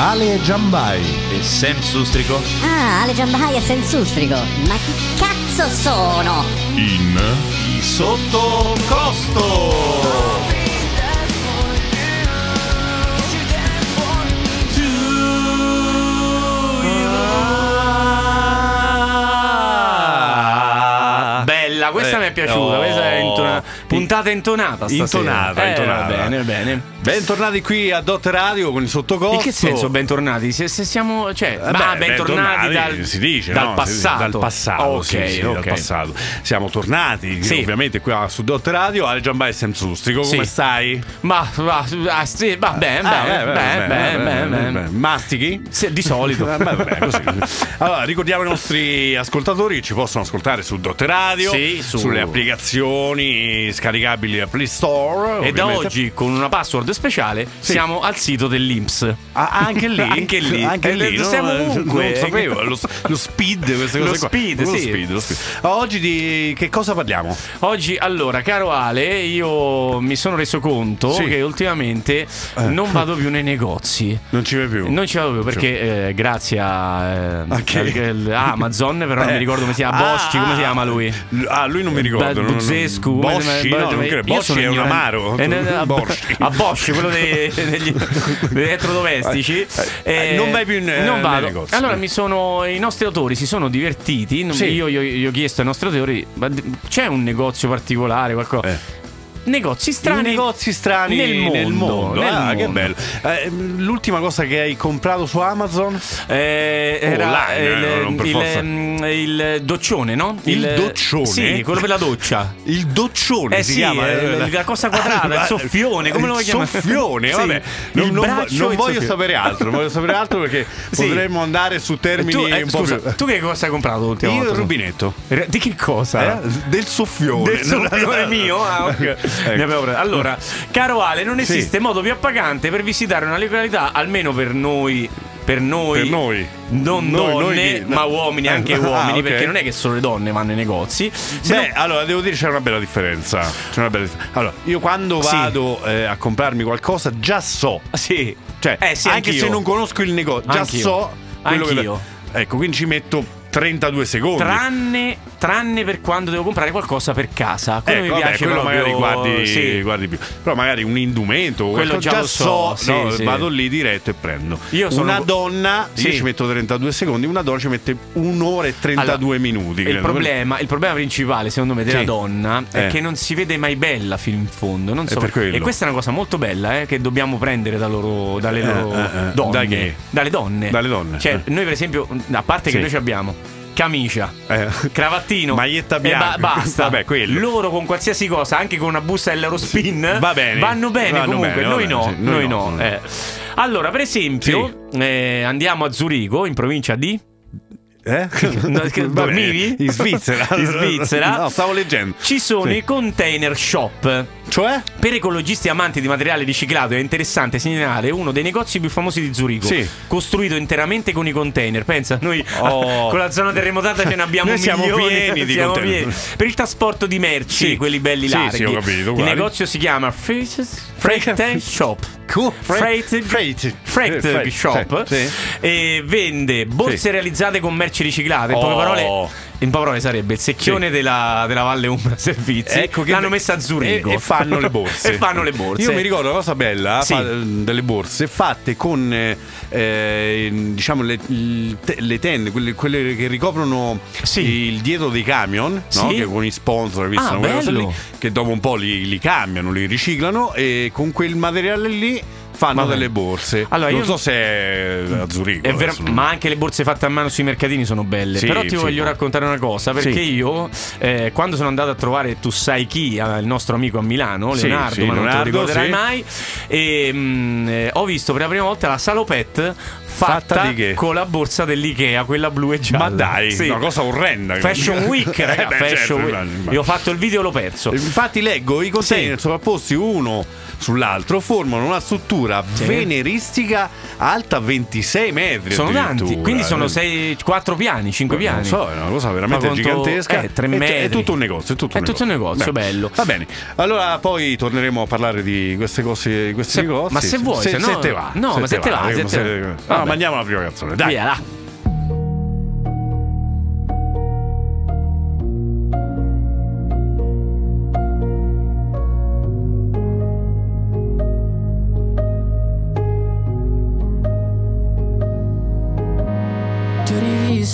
Ale e Giambai. E Sam Sustrico? Ah, Ale Giambai e Sam Sustrico. Ma chi cazzo sono? In Sotto costo! Bella, questa Eh, mi è piaciuta. oh. Questa è intona- puntata intonata. Stasera. Intonata, Eh, intonata. va bene, va bene. Bentornati qui a Dot Radio con il sottocosto. In che senso bentornati? Se, se siamo. Cioè, Eh ma beh, bentornati, dal, si dice dal no? Passato. dal passato Ok, sì, sì, ok. dal passato siamo tornati Sì. ovviamente qui su Dot Radio Ale Giambai e Sam Sustrico come stai? Ma va, ah, sì, va bene, Ah, bene, bene, bene, mastichi? Sì, di solito. Eh, vabbè, così. Allora, ricordiamo ai nostri ascoltatori che ci possono ascoltare su Dot Radio, Sì, su- sulle applicazioni scaricabili al Play Store. E da oggi, con una password speciale, siamo al sito dell'Inps. Ah, anche lì? Anche lì. Anche Eh, lì, no? siamo ovunque. Non sapevo, lo, lo speed, queste Lo cose qua. speed, Lo sì. speed, lo speed. Oggi di che cosa parliamo? Oggi, allora, caro Ale, io mi sono reso conto Sì. che ultimamente non vado più nei negozi. Non ci vai più? Non ci vado più perché eh, grazie a, eh, a Amazon, però non Eh. mi ricordo come si chiama, Ah, Boschi, come si ah, chiama lui? Ah, lui non mi ricordo. Buzzescu, come- Boschi, come- no, non credo. sono è un amaro. Eh, ne- a, Boschi. a Bosch, quello dei, degli, degli elettrodomestici. Eh, non vai più in- non vado. negozi. Allora mi sono, i nostri autori si sono divertiti. Sì. Io, io ho chiesto ai nostri autori: ma c'è un negozio particolare? Qualcosa? Eh. Negozi strani. Negozi strani nel mondo. nel mondo. nel ah, che mondo. bello. Eh, l'ultima cosa che hai comprato su Amazon? Eh, era Online, il, eh, il- forza. mm, il doccione, no? Il doccione? Sì, quello per la doccia. Il doccione Eh si sì, chiama eh, la cosa quadrata, il soffione, come lo vuoi il chiamare? Soffione, Sì, vabbè. il Non, non- non il voglio sapere altro, voglio sapere altro perché Sì. potremmo andare su termini Tu, eh, un po' scusa, più. tu che cosa hai comprato l'ultima Io volta? il rubinetto. Eh, Di che cosa? Eh? Del soffione. Del soffione mio? Ah, ok. Ecco. Allora, caro Ale, non Sì. esiste modo più appagante per visitare una località, almeno per noi. Per noi, Per noi. non Noi- donne, noi ma No. uomini, anche Ah, uomini, ok. perché non è che solo le donne vanno ai negozi. Se Beh, no- allora devo dire c'è una bella differenza. C'è una bella dif- Allora, io quando Sì. vado eh, a comprarmi qualcosa già so. sì, Cioè, Eh, sì, anche anch'io. se non conosco il negozio, già Anch'io. so quello Anch'io. che Ecco, quindi ci metto 32 secondi. Tranne, tranne per quando devo comprare qualcosa per casa. Quello Ecco, mi vabbè, piace quello proprio. magari guardi, Sì. guardi più. Però magari un indumento Quello già già, lo so, so, no, sì, vado lì diretto e prendo. Io sono- Una donna, Sì. io ci metto 32 secondi, una donna ci mette un'ora e 32 Allora, minuti. Il problema, il problema principale, secondo me, della donna è Eh. che non si vede mai bella fino in fondo. Non so. E questa è una cosa molto bella, eh, che dobbiamo prendere da loro, dalle Eh, loro eh, eh. donne. Da? Dalle donne. Dalle donne, Cioè, eh. noi, per esempio, a parte che noi ci abbiamo. Camicia, Eh. cravattino, Maglietta e bianca. basta. Vabbè, quello. Loro con qualsiasi cosa, anche con una busta dell'Eurospin, Va bene. vanno bene Vanno comunque. bene, noi, va no, bene, sì. noi, Noi no, no. eh. Allora, per esempio, eh, andiamo a Zurigo, in provincia di. Eh? No, che- dormivi? In Svizzera. In Svizzera? No, stavo leggendo. Ci sono Sì. i container shop. Cioè? Per ecologisti amanti di materiale riciclato è interessante segnalare uno dei negozi più famosi di Zurigo, Sì. costruito interamente con i container. Pensa, noi Oh. con la zona terremotata ce ne abbiamo Noi siamo milioni, pieni di siamo container. pieni. Per il trasporto di merci, Sì. quelli belli Sì, larghi. sì, ho capito, il negozio si chiama Freight, Shop. Freight, Shop e vende borse realizzate con merci riciclate. In poche Oh. parole, in poche parole sarebbe il secchione Sì. della, della Valle Umbra Servizi. Ecco che L'hanno messa a Zurigo E, e fanno le borse. e fanno le borse. Io mi ricordo una cosa bella Sì. fa- delle borse fatte con eh, eh, diciamo le, le tende, quelle, quelle che ricoprono Sì. il dietro dei camion, no? Che con i sponsor Ah, lì, che dopo un po' li, li cambiano, li riciclano e con quel materiale lì fanno Vabbè. delle borse. Allora, non io- so se è a Zurigo. È non- ma anche le borse fatte a mano sui mercatini sono belle. Sì, Però ti sì, voglio no. raccontare una cosa: perché io, eh, quando sono andato a trovare tu sai chi, eh, il nostro amico a Milano, Leonardo, sì, ma non te lo Leonardo, ricorderai mai. E mm, eh, ho visto per la prima volta la salopette fatta, Fatta di che? con la borsa dell'Ikea, quella blu e gialla. Ma dai, Sì. una cosa orrenda. Fashion Week, raga, Eh beh, Fashion certo, Week. immagino. Io ho fatto il video e l'ho perso. Infatti leggo i container Sì. sovrapposti uno sull'altro formano una struttura struttura veneristica alta 26 metri. Sono tanti, quindi sono Eh, sei, 4 piani, 5 non lo piani. so, è una cosa veramente quanto- gigantesca. eh, tre È- È, metri. tutto un negozio. È tutto un È tutto un negozio, Beh, bello. Va bene. Allora poi torneremo a parlare di queste cose, di questi Se- negozi. ma se vuoi, se no- te va. no, ma se te va, eh, se te se- va. Mandiamo la prima canzone. Dai. Via, là.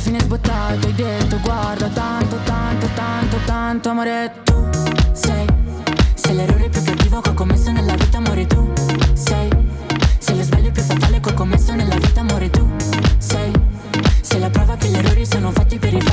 fine sbottato hai detto guarda tanto, tanto, tanto, tanto amore tu sei Sei l'errore più cattivo che ho commesso nella vita amore tu sei Sei lo sbaglio più fatale che ho commesso nella vita amore tu sei Sei la prova che gli errori sono fatti per rifarli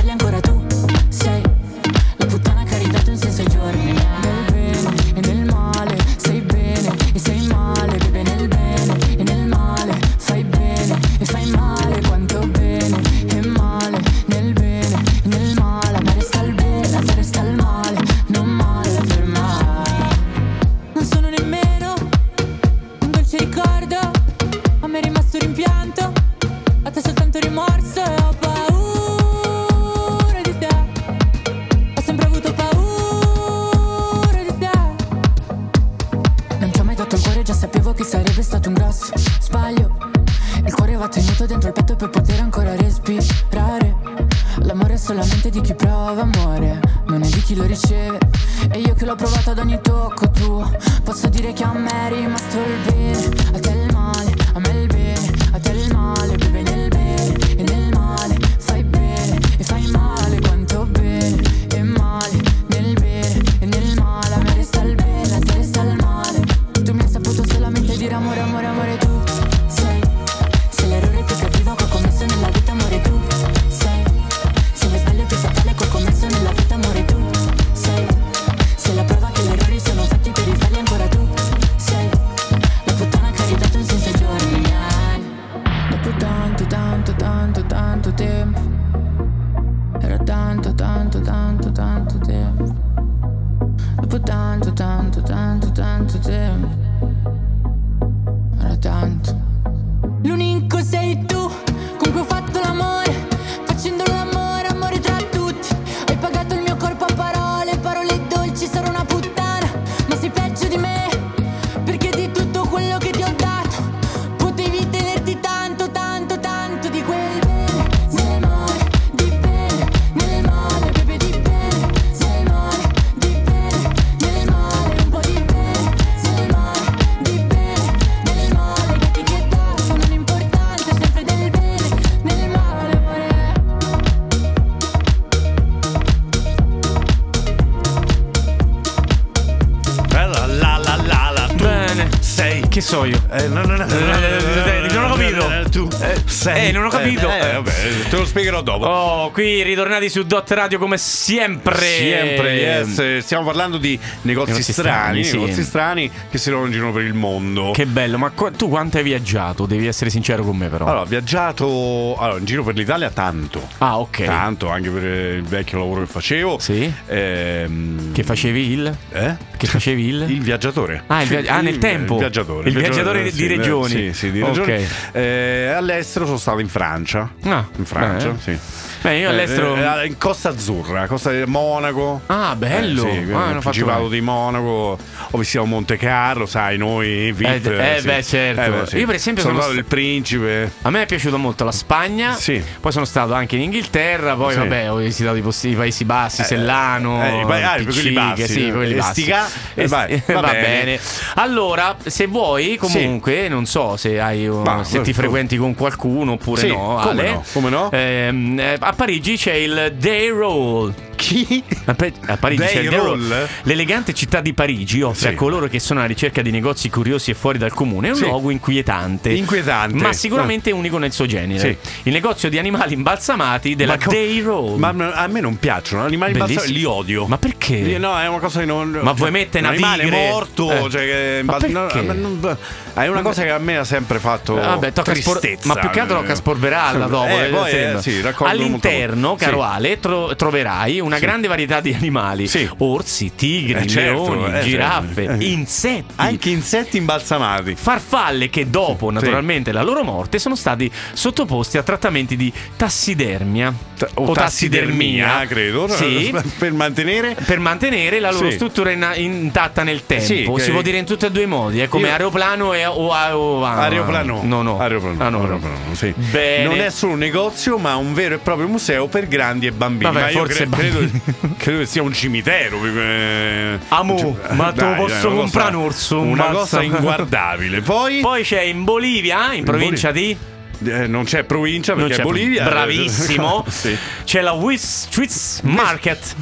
tanto, tanto, tanto, tempo Dopo tanto, tanto, tanto, tanto tempo spiegherò dopo. Oh, qui ritornati su Dot Radio come sempre. Sempre, yes. Stiamo parlando di negozi, Negozi strani, strani, sì. negozi strani che si giro per il mondo. Che bello, ma qua- tu quanto hai viaggiato? Devi essere sincero con me, però. Allora, ho viaggiato allora, in giro per l'Italia tanto. ah, ok. Tanto, anche per il vecchio lavoro che facevo. Sì. Ehm, Che facevi il? eh? Che facevi il? Il viaggiatore. Ah, il via- ah, nel tempo. Il viaggiatore. Il viaggiatore di sì, regioni. Sì, sì, di regioni. Eh, all'estero sono stato in Francia. Ah, in Francia, beh. sì. Beh, io all'estero. Eh, eh, in Costa Azzurra, Costa di Monaco. Ah, bello. Eh, sì, Ah, Principato di Monaco. Ho visitato Monte Carlo, sai, noi VIP. Eh, eh, sì. beh, certo. Io, per esempio, sono sono stato sta- il principe. A me è piaciuta molto la Spagna. Sì. Poi sono stato anche in Inghilterra. Poi, Sì. vabbè, ho visitato i, posti- i Paesi Bassi, Sellano. eh, i pa- ah, PC, quelli bassi, sì, quelli eh, bassi. Eh, eh, vai, va, va bene. bene. Allora, se vuoi, comunque, non so se hai Va, se ti frequenti con qualcuno oppure Sì, no. come Ale. no, come no? Ehm, eh, Parigi c'è il Day Roll. Chi? A, Pe- a Parigi Day c'è Roll? L'elegante città di Parigi offre Sì. a coloro che sono alla ricerca di negozi curiosi e fuori dal comune un Sì. luogo inquietante. Inquietante. Ma sicuramente unico nel suo genere. Sì. Il negozio di animali imbalsamati della co- Day Roll. Ma a me non piacciono. Animali Bellissimo. balsamati li odio. Ma perché? No, è una cosa che non. Ma vuoi mettere un animale tigre? morto? Eh. Cioè, che- Ma no, perché? ma non- è una cosa che a me ha sempre fatto. Vabbè, tocca spor- tristezza. ma più che altro tocca sporverarla dopo. Eh, eh, poi, eh, sì, All'interno, caro. Ale, tro- troverai una grande varietà di animali: Sì. orsi, tigri, Eh, certo, leoni, eh, giraffe, certo. Insetti. Anche insetti imbalsamati. Farfalle che dopo, naturalmente, la loro morte sono stati sottoposti a trattamenti di tassidermia O tassidermia, credo. Sì. per mantenere. Per mantenere la loro Sì. struttura in- intatta nel tempo, Sì, che- si può dire in tutti e due i modi, è come Io- aeroplano e o, o- ah, Aeroplano. No, no. Aeroplano. Ah, no, no. aeroplano, sì. Bene. Non è solo un negozio, ma un vero e proprio museo per grandi e bambini. Vabbè, ma io forse cre- credo, bambini. Credo che sia un cimitero. eh, Amo, cioè, ma te lo posso comprare un orso, un Una mazzo. cosa inguardabile. Poi, Poi c'è in Bolivia, in provincia di eh, non c'è provincia non perché c'è- è Bolivia. Bravissimo. sì. C'è la Streets Market.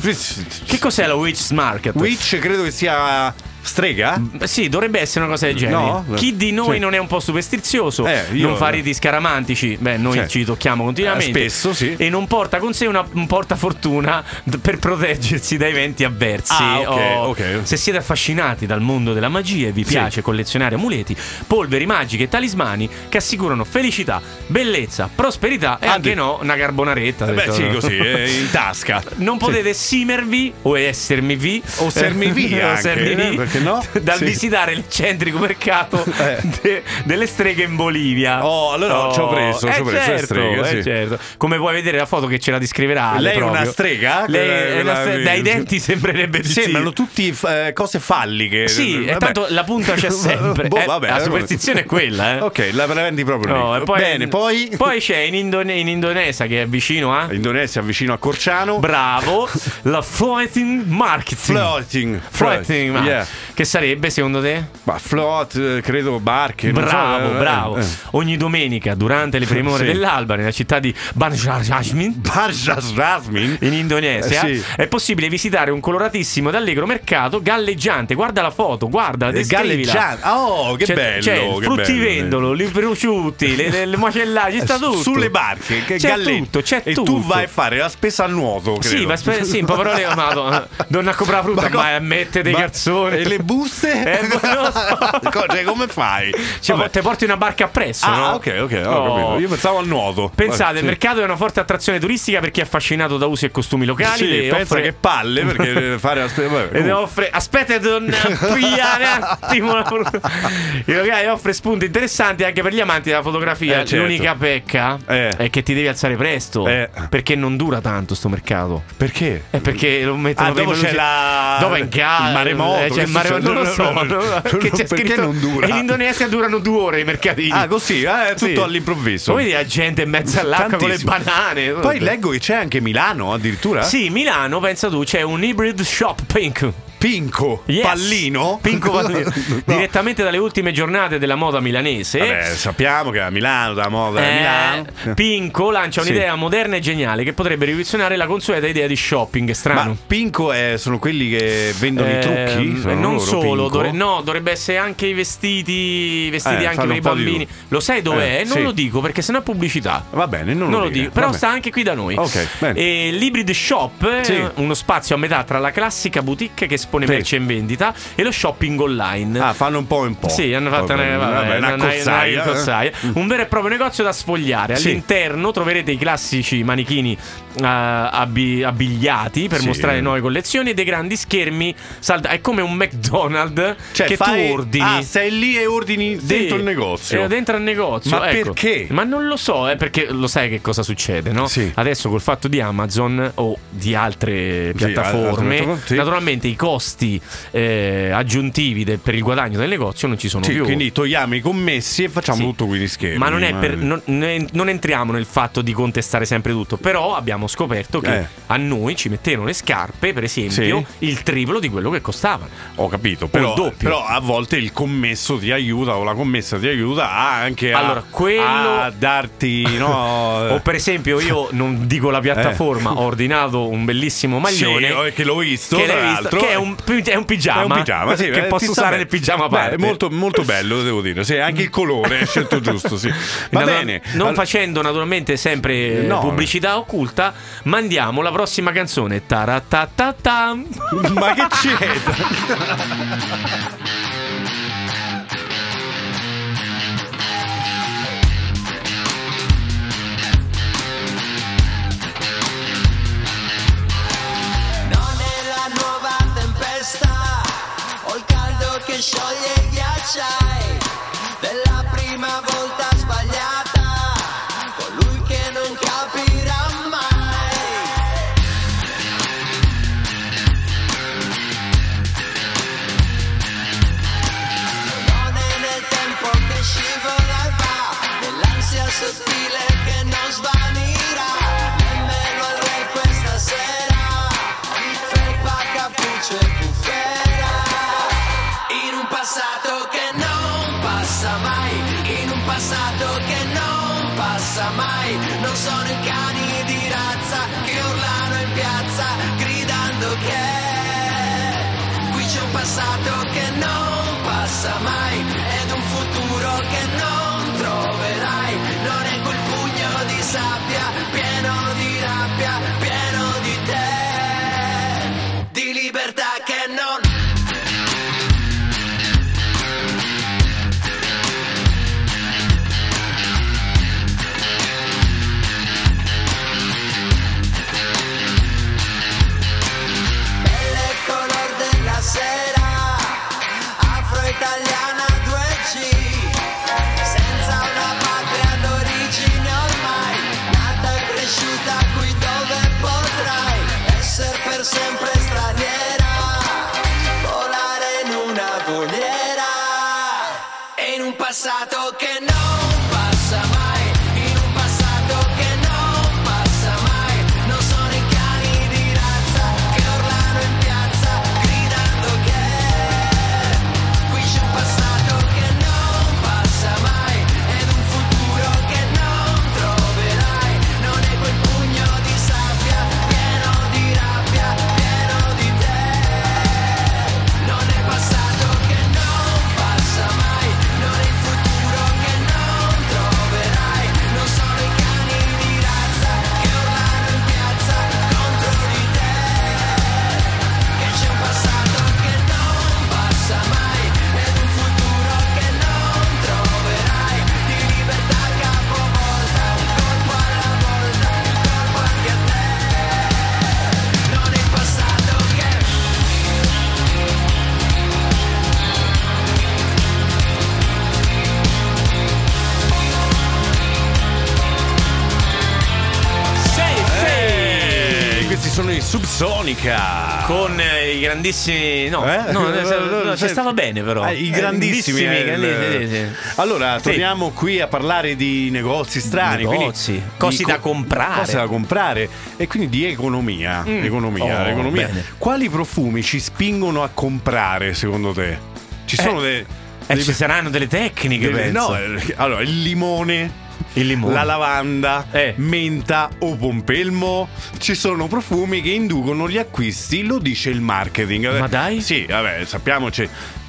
Che cos'è la Witch Market? Witch credo che sia strega. Beh, Sì, dovrebbe essere una cosa del genere. No? Chi di noi Sì. non è un po' superstizioso, Eh, io- non fa riti scaramantici, beh, noi Sì. ci tocchiamo continuamente. Eh, spesso, sì. E non porta con sé una, un portafortuna per proteggersi da eventi avversi. Ah, ok, O- ok. Se siete affascinati dal mondo della magia e vi Sì. piace collezionare amuleti, polveri magiche e talismani che assicurano felicità, bellezza, prosperità e Ah, anche no, una carbonaretta. Eh Beh, sì, così, eh, in tasca. non potete simervi o essermi O sermirvi o anche, sermirvi eh, perché no? dal Sì. visitare l'eccentrico mercato Eh. de- delle streghe in Bolivia. Oh, allora ci ho preso, eh, ci ho preso le certo, streghe, eh, sì. certo. Come puoi vedere la foto che ce la descriverà Lei è proprio. una strega? Lei è una quella- stre- dai denti sembrerebbe di sì. Sembrano tutti eh, cose falliche. Sì, e Vabbè. tanto la punta c'è sempre. Boh, Eh, vabbè, la superstizione è quella, eh. Ok, la prendi proprio. No, e poi, Bene, poi. poi c'è in, Indone- in Indonesia che è vicino a Indonesia vicino a Corciano. Bravo, la floating marketing. Floating. Floating, ma Yeah. Che sarebbe secondo te? Ma float, eh, credo barche. non so, Bravo, eh, bravo. eh. Ogni domenica, durante le prime ore Sì. dell'alba, nella città di Banjarjasmin, Barjas Rasmin. in Indonesia, Eh, sì. è possibile visitare un coloratissimo ed allegro mercato galleggiante. Guarda la foto, guarda. Galleggiante. Oh, che C'è, bello. c'è il fruttivendolo, i prosciutti, le, le, le macellate, c'è sta tutto. Sulle barche, che c'è galleggi- tutto, c'è e tutto. tu vai a fare la spesa a nuoto. Sì, credo. ma spe- sì, un po' parole, ma donna a comprare frutta, ma, ma mette dei ma- calzoni. Buste? Eh, non so. Cioè, come fai? Cioè, Vabbè. te porti una barca appresso, Ah, no? ok, ok, ho Oh. capito. Io pensavo al nuoto. Pensate, Sì. il mercato è una forte attrazione turistica per chi è affascino da usi e costumi locali. Sì, pensa offre- che palle perché fare la spesa. vabbè, Ed offre, aspetta, pigliare un attimo. Il locale offre spunti interessanti anche per gli amanti della fotografia. Eh, certo. L'unica pecca Eh. è che ti devi alzare presto. Eh. Perché non dura tanto sto mercato. Perché? È perché lo mettono Ah, dopo c'è la- Dopo è in gara il maremoto, eh, succede? Non lo so No, no, che c'è perché non dura? in Indonesia durano due ore i mercatini Ah, così, eh, tutto Sì. all'improvviso. Dire, la gente in mezzo all'acqua con le banane Poi leggo che c'è anche Milano addirittura. Sì, Milano, pensa tu, c'è un hybrid shop pink Pinco, Yes. pallino. Pinco Pallino. No. Direttamente dalle ultime giornate della moda milanese. Vabbè, sappiamo che a Milano, da moda Eh, Milano. Pinco lancia Sì. un'idea moderna e geniale che potrebbe rivoluzionare la consueta idea di shopping. Strano. Ma Pinco è- sono quelli che vendono i trucchi? Ehm, Sono non solo, dovre- no, dovrebbe essere anche i vestiti, i vestiti Eh, anche per i bambini. Lo sai dov'è? Eh, non sì. lo dico perché sennò è pubblicità. Va bene, non, Non lo dico, però sta anche qui da noi. Ok, bene. E l'Hybrid Shop, Sì. eh, uno spazio a metà tra la classica boutique che espone Sì. merce in vendita e lo shopping online. Ah, fanno un po' un po'. Sì, hanno fatto Vabbè, una, vabbè, una una- cozzaia, una eh. cozzaia. Un vero e proprio negozio da sfogliare. All'interno troverete i classici manichini eh, abbi- abbigliati per Sì. mostrare nuove collezioni e dei grandi schermi. salda- È come un McDonald's Cioè, che fai- tu ordini. Ah, sei lì e ordini Sì, dentro il negozio. eh, dentro al negozio. Ma ecco. perché? Ma non lo so, eh, perché lo sai che cosa succede, no? Sì. Adesso col fatto di Amazon o di altre piattaforme, sì. naturalmente i costi eh, aggiuntivi de- per il guadagno del negozio non ci sono più. quindi togliamo i commessi e facciamo tutto con gli schermi. Ma non, è per- non, non entriamo nel fatto di contestare sempre tutto. Però abbiamo scoperto che Eh. a noi ci mettevano le scarpe, per esempio, il triplo di quello che costavano. Ho capito, però, però a volte il commesso ti aiuta o la commessa ti aiuta anche a, Allora, quello- a darti no, O per esempio, io non dico la piattaforma, ho ordinato un bellissimo maglione. Sì, oh, che l'ho visto, che visto, che è un, è un pigiama. È un pigiama, sì, che eh, posso usare nel pigiama Beh, parte. molto, molto bello, devo dire. Sì, anche il colore è scelto giusto, sì. Va Natura- bene. Non Allora- facendo naturalmente sempre eh, No. pubblicità occulta, mandiamo la prossima canzone. Taratatatam. Ma che c'è? Non è la nuova tempesta, ho il caldo che scioglie i ghiacciai. Della prima volta Subsonica. Con eh, i grandissimi. No, Eh? no, no, no, ci stava bene, però. Eh, I grandissimi. Grandissimi, eh, grandissimi, sì, sì. Allora, Sì. torniamo qui a parlare di negozi strani. Negozi, cosi di da co- comprare. Cose da comprare e quindi di economia. Mm. Economia, Oh, economia. Quali profumi ci spingono a comprare secondo te? Ci sono dei. Eh, ci saranno delle tecniche, delle- penso. no, eh, allora il limone. Il limone. La lavanda, Eh. menta o pompelmo, ci sono profumi che inducono gli acquisti, lo dice il marketing. Ma dai? Sì, vabbè, sappiamo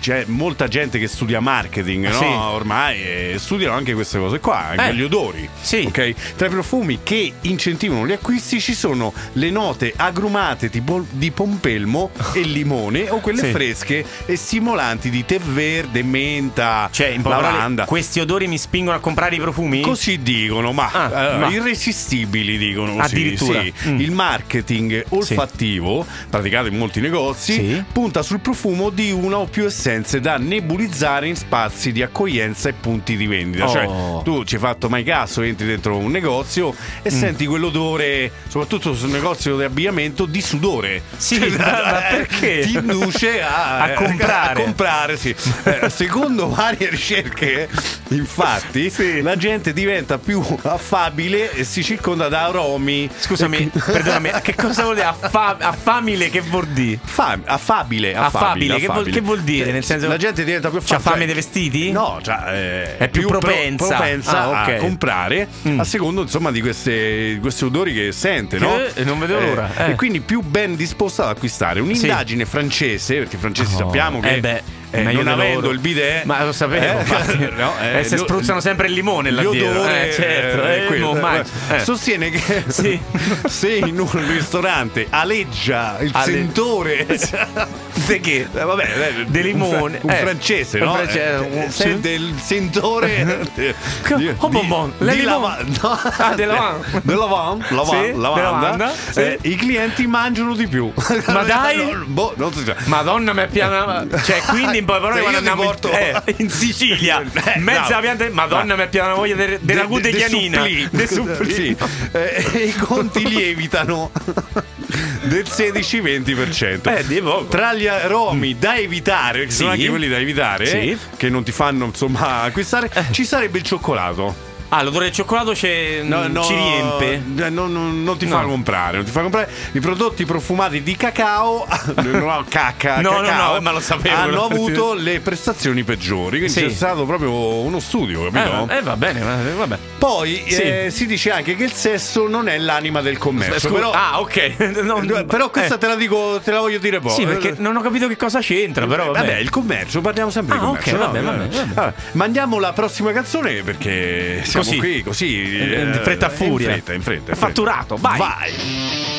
c'è, molta gente che studia marketing, no? Sì. Ormai e studiano anche queste cose qua, anche Eh. gli odori. Sì. ok? Tra i profumi che incentivano gli acquisti ci sono le note agrumate tipo di pompelmo e limone o quelle Sì. fresche e stimolanti di tè verde, menta, Cioè, in lavanda. questi odori mi spingono a comprare i profumi? Così dicono, ma, Ah, eh, ma. irresistibili dicono così. Addirittura. sì. Mm. Il marketing olfattivo, praticato in molti negozi, punta sul profumo di una o più essenze da nebulizzare in spazi di accoglienza e punti di vendita. Oh. Cioè, tu ci hai fatto mai caso, entri dentro un negozio e Mm. senti quell'odore, soprattutto sul negozio di abbigliamento, di sudore. Sì, Cioè, ma- eh, perché? Ti induce a, A comprare. a comprare, sì. Eh, secondo varie ricerche, infatti, Sì. la gente diventa più affabile e si circonda da aromi. Scusami, perdonami, che cosa vuol dire affa- affamile? Che vuol dire? Fam- affabile, Affabile, che vuol- che vuol dire? Eh, Nel senso- la gente diventa più C'ha affabile. fame dei vestiti? No, cioè, eh, È più pro- propensa. propensa Ah, ok. a comprare Mm. a secondo insomma di queste, questi odori che sente, no? Che- non vedo l'ora, eh. E quindi più ben disposta ad acquistare. Un'indagine francese, perché i francesi Oh, sappiamo che eh eh, non di avendo loro. il bidet, Ma lo sapevo, eh, no, Eh, se lo- spruzzano sempre il limone là dietro. L'odore Eh, certo, eh, eh, eh, eh. sostiene che Sì. se in un ristorante aleggia il Ale- sentore De che? eh, vabbè, eh, De limone. un, Eh, francese, un no? francese, Eh, un- sente il sentore di, di- Oh, bonbon, le di limone. lava- no. Ah, di lavanda. Di lavan- lavan- Sì, di lavanda. lavanda, sì. Eh, i clienti mangiano di più Ma dai? No, boh, non sa. Madonna mi piana. Cioè, quindi in poi Se quando andiamo in- porto- eh, in, Sicilia, Eh, mezza no. pianta. Madonna mi piana voglia de- della De- gute de- de chianina. supplì. De supplì. Sì. Eh, I conti lievitano del 16-20%. Eh. Tra gli aromi da evitare, che sono Sì. anche quelli da evitare, Sì. Eh. che non ti fanno insomma acquistare, ci sarebbe il cioccolato. Ah, l'odore del cioccolato c'è- ci riempie. eh, no, no, non ti No. fa comprare, non ti fa comprare. I prodotti profumati di cacao, no, cacca, No, no, cacao, no, ma lo sapevo. hanno avuto le prestazioni peggiori. Quindi Sì. c'è stato proprio uno studio, capito? Eh, eh, va bene, va- vabbè. Poi Sì. eh, si dice anche che il sesso non è l'anima del commercio. Scusa- però, ah, ok. Non- però questa eh. te la dico, te la voglio dire poi. Sì, perché non ho capito che cosa c'entra, però vabbè. Vabbè, il commercio, parliamo sempre di Ah, commercio. ok, no? vabbè, vabbè, vabbè. Mandiamo la prossima canzone perché siamo Così. qui così. Eh, in fretta e furia. In fretta, in fretta. in fretta. Fatturato, vai. Vai.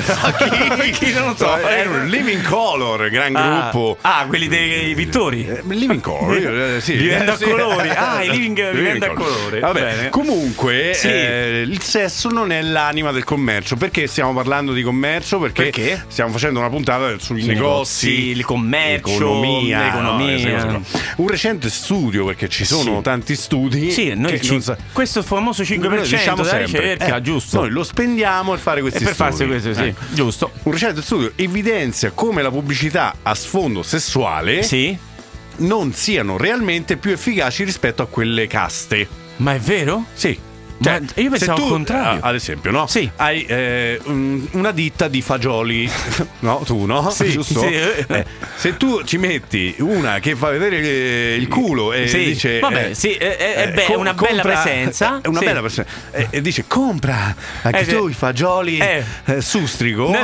Sucky. Chi non lo so. Un Living Color, gran Ah, gruppo. Ah, quelli dei vittori. Eh, Living Color, eh, sì. Vivendo a colori. Ah, i living- vivendo a colori. Vabbè, Bene. comunque Sì. eh, il sesso non è l'anima del commercio. Perché stiamo parlando di commercio? Perché, Perché? stiamo facendo una puntata sui negozi, il commercio, l'economia, l'economia. no. Un recente studio, perché ci sono Sì. tanti studi. Sì, noi ci- sa- questo famoso 5% Noi diciamo della sempre, ricerca, eh, giusto? Noi lo spendiamo per fare questi e per farsi studi. questo, sì, Eh. giusto. Un recente studio evidenzia come la pubblicità a sfondo sessuale Sì, non siano realmente più efficaci rispetto a quelle caste. ma è vero? Sì. Ma io pensavo tu, al contrario. eh, Ad esempio, no? Sì. Hai eh, un- una ditta di fagioli, no? Tu, no? Sì, Giusto? sì, eh. Eh, se tu ci metti una che fa vedere eh, il culo e Sì, dice. vabbè, sì, è- è be- una bella presenza, È una sì. bella presenza. E, dice: compra anche Eh, tu i fagioli Eh. eh,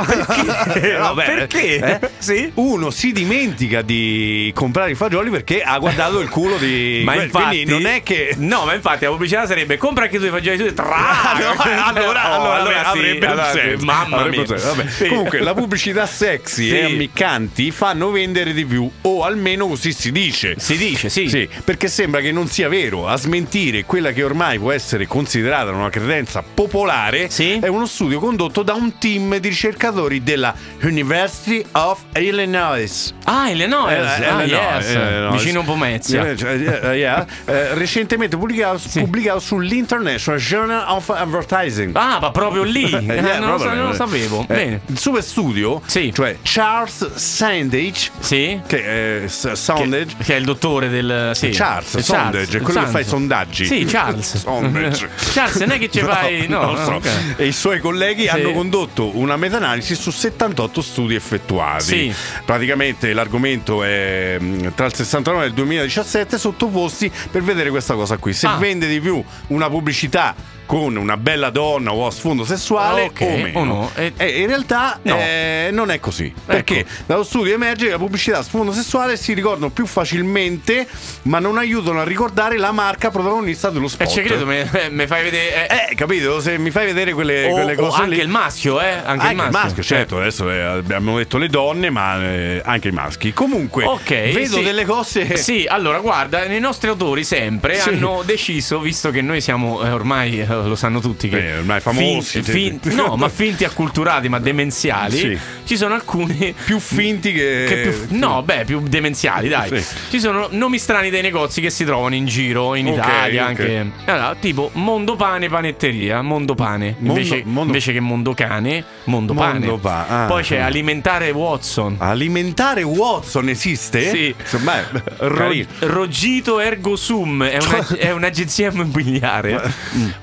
perché? No, Ma beh, perché? eh, Sì. Uno si dimentica di comprare i fagioli perché ha guardato il culo di. Ma infatti, non è che. No, ma infatti la pubblicità sarebbe compra anche tu i fagioli tu tra. Ah, no, allora, allora, sì, avrebbe un sì, senso. Mamma mia. Sì. Comunque, la pubblicità sexy Sì. e ammiccanti fanno vendere di più, o almeno così si dice. Si dice, sì. Sì, perché sembra che non sia vero. A smentire quella che ormai può essere considerata una credenza popolare Sì. è uno studio condotto da un team di ricercatori della University of Illinois. Ah, Illinois. Eh, ah, eh, no, yes. eh, no. Vicino a Pomezia. Eh, cioè, eh, yeah. Eh, recentemente pubblicato, pubblicato sull'International Journal of Advertising. Ah, ma proprio lì. Eh, Eh, yeah, non, lo, proprio, non lo eh. sapevo. Eh, Bene. Il super studio, Sì. cioè Charles Sandage, Sì. che è S- Sondage. Che, che è il dottore del. Sì. Charles Eh, Sondage, è quello che Charles. fa i sondaggi. Sì, Charles. Sondage. Charles, non è che ci fai. No, non lo so. ok. E i suoi colleghi Sì. hanno condotto una meta-analisi su 78 studi effettuati. Sì. Praticamente l'argomento è tra il 69 e il 2017 sottoposti per vedere questa cosa qui. Se Ah. vende di più una pubblicità Ceará. Con una bella donna o a sfondo sessuale Ok, o o no. E- E in realtà No. eh, non è così. Perché dallo studio emerge che la pubblicità a sfondo sessuale si ricordano più facilmente, ma non aiutano a ricordare la marca protagonista dello spot. Eh, ci credo, mi fai vedere. eh, Eh, capito? Se mi fai vedere quelle, o- quelle o cose anche lì. il maschio, eh? Anche, il maschio. certo. Adesso eh, abbiamo detto le donne, ma eh, anche i maschi. Comunque, Ok, vedo sì. delle cose. Sì, allora guarda, i nostri autori sempre Sì. hanno deciso, visto che noi siamo eh, ormai, eh, lo sanno tutti, che Beh, ormai famosi, fin- sì. no, ma finti acculturati, ma demenziali, Sì. ci sono alcuni Più finti che. che più, no, beh, più demenziali, dai. Sì. Ci sono nomi strani dei negozi che si trovano in giro in Ok, Italia, ok. anche allora, tipo Mondo Pane Panetteria, Mondo Pane, Mondo- invece, Mondo- invece che Mondo Cane, Mondo, Pane. Mondo Pa- ah. Poi c'è Alimentare Watson. Alimentare Watson esiste? Sì. Insomma, Ro-. Rogito Ergo Sum è, una- è un'agenzia immobiliare.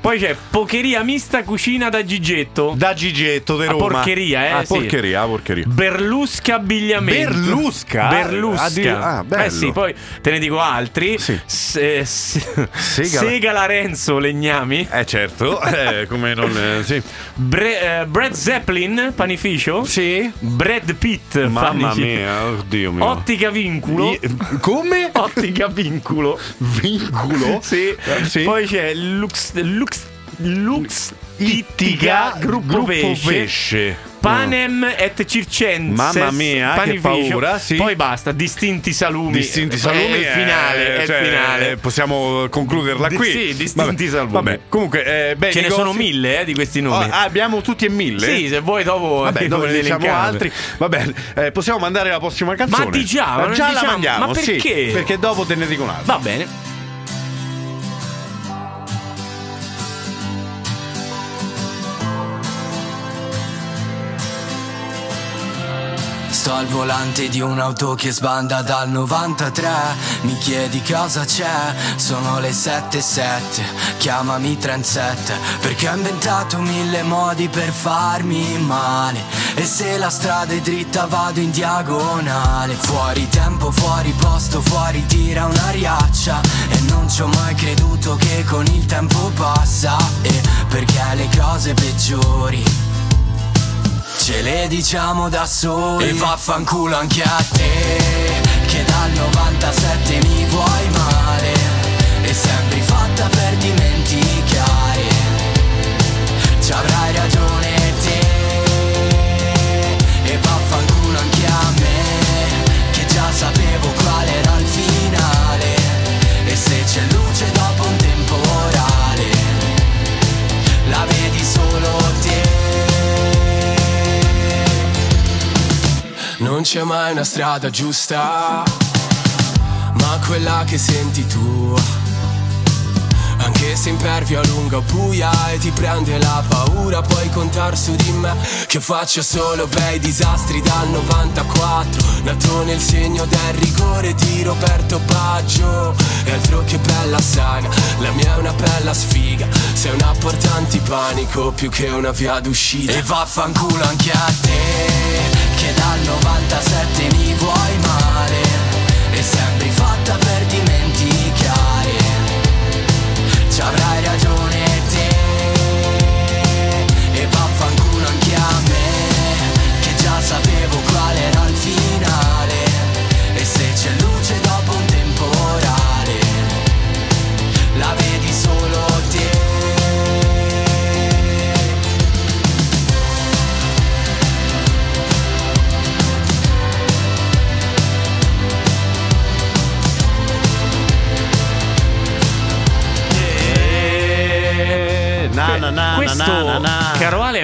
Poi c'è Pocheria Mista Cucina da Gigetto. Da Gigetto di Roma. porcheria, eh, Ah, sì. porcheria, porcheria. Berlusca Abbigliamento. Berlusca? Berlusca. Addir- ah, bello. Eh sì, poi te ne dico altri. Sì. Se- se- Sega- Sega Larenzo Legnami. Eh certo, eh, come non... eh, sì. Bre- eh, Brad Zeppelin, panificio. Sì? Brad Pitt, Mamma panificio. mia, oddio mio. Ottica Vinculo. I- Come? Ottica Vinculo. Vinculo? Sì. Eh, sì. Poi c'è Lux Lux Lux Ittiga Gruppo, Pesce. Pesce. Panem et Circenses Mamma mia, che panificio. paura, sì. Poi basta, distinti salumi. Distinti salumi È il finale, è il cioè, finale. Possiamo concluderla Di- qui. sì, distinti Vabbè, salumi. Vabbè, comunque, eh, beh, Ce ne sono mille eh, di questi Oh, nomi. ah, abbiamo tutti e mille? Sì, se vuoi dopo Vabbè, dopo ne diciamo altri. Va bene, eh, possiamo mandare la prossima canzone. Ma di già, ma Eh, già la diciamo- mandiamo, ma sì, perché? perché dopo te ne dico un'altra. Va bene. Sto al volante di un'auto che sbanda dal 93 Mi chiedi cosa c'è? Sono le 7 e 7 Chiamami 37 Perché ho inventato mille modi per farmi male. E se la strada è dritta vado in diagonale. Fuori tempo, fuori posto, fuori tira una riaccia. E non ci ho mai creduto che con il tempo passa. E perché le cose peggiori Ce le diciamo da soli. E vaffanculo anche a te Che dal 97 mai una strada giusta, ma quella che senti tu. Anche se impervio a lunga buia e ti prende la paura Puoi contar su di me che faccio solo bei disastri dal 94 Nato nel segno del rigore di Roberto Baggio. E altro che bella saga, la mia è una bella sfiga. Sei una porta antipanico più che una via d'uscita. E vaffanculo anche a te Che dal 97 mi vuoi male. E sembri fatta na, na, na,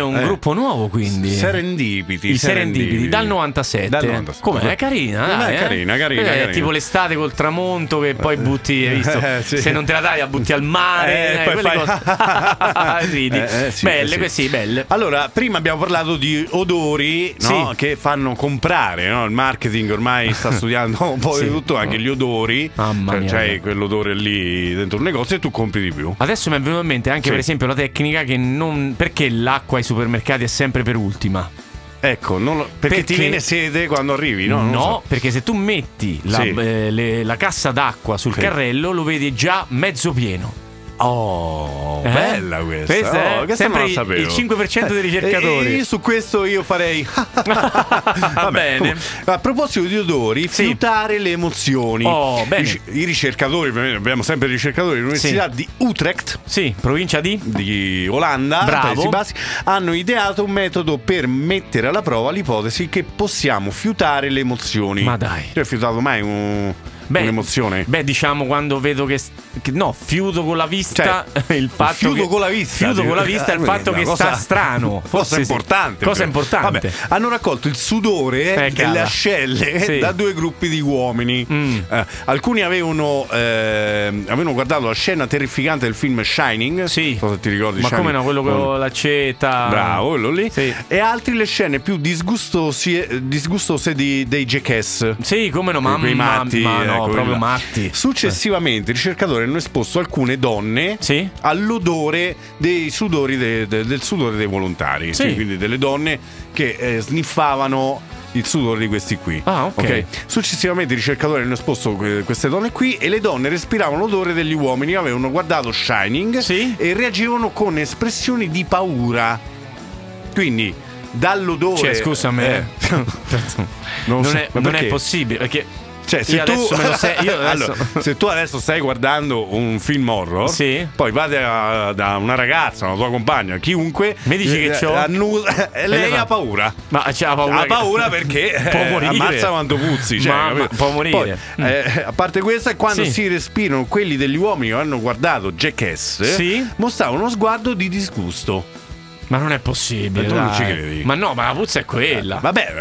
è un Eh. gruppo nuovo, quindi. Serendipiti. Il Serendipiti dal 97. Dal 97. Com'è? È carina, Eh, dai, è eh? carina, carina, Eh, È carina. tipo l'estate col tramonto che poi butti, hai visto? Eh, sì. Se non te la dai, la butti al mare. Eh, eh, poi fai- cose. Ridi. Eh, eh, sì, belle, eh, queste sì, belle. Allora, prima abbiamo parlato di odori no? Che fanno comprare, no? il marketing ormai sta studiando un po' di tutto, anche gli odori, Mamma cioè mia. c'hai quell'odore lì dentro un negozio e tu compri di più. Adesso mi è venuto in mente anche per esempio la tecnica che non. Perché l'acqua ai supermercati è sempre per ultima? Ecco, non perché, Perché- ti viene sede quando arrivi, no? Lo so. perché se tu metti la, Sì. eh, le- la cassa d'acqua sul Sì. carrello lo vedi già mezzo pieno. Oh, Eh? bella questa. Questa è Oh, questa sempre il 5% dei ricercatori. Eh, su questo io farei. Vabbè, Bene. a proposito di odori, Sì. fiutare le emozioni. Oh, bene. I, I ricercatori, abbiamo sempre ricercatori dell'Università di Utrecht. Sì, provincia di. Di Olanda, Bravo. Bassi, hanno ideato un metodo per mettere alla prova l'ipotesi che possiamo fiutare le emozioni. Ma dai. Tu hai fiutato mai un- un'emozione? Beh, diciamo quando vedo che, che- no, fiuto con la vista il fatto fiuto che- con la vista Fiuto con la vista il Eh, fatto che cosa- sta strano. cosa Forse sì. importante Cosa però. importante. Vabbè, hanno raccolto il sudore Eh, e cara. le ascelle Sì. da due gruppi di uomini Mm. Eh, alcuni avevano, ehm, avevano guardato la scena terrificante del film Shining Sì. Se ti ricordi Ma Shining. come no, quello con l'accetta. Bravo, quello lì. Sì. E altri le scene più eh, disgustose di- dei Jackass. Sì, come no, ma, Quei ma- matti, ma no, ecco, proprio là. matti. Successivamente i ricercatori hanno esposto alcune donne Sì. all'odore dei sudori de- de- del sudore dei volontari, Sì. Sì, quindi delle donne che eh, sniffavano il sudore di questi qui. Ah, ok. Successivamente i ricercatori hanno esposto que- queste donne qui e le donne respiravano l'odore degli uomini, avevano guardato Shining Sì. e reagivano con espressioni di paura. Quindi dall'odore Cioè, scusami, eh, non, so, è, non è possibile perché Cioè, se tu, io adesso- Allora, se tu adesso stai guardando un film horror, Sì. poi vai da, da una ragazza, una tua compagna, chiunque, Mi dici che eh, c'ho? annusa- e lei ha paura. Ma c'ha paura. Ha che- paura perché può eh, morire. ammazza quanto puzzi. Cioè, Mamma, capito? può morire. Poi, eh, a parte questo, quando Sì. si respirano quelli degli uomini che hanno guardato Jackass, Sì. mostravano uno sguardo di disgusto. Ma non è possibile. Ma tu non ci credi? Ma no, ma la puzza è quella. Vabbè,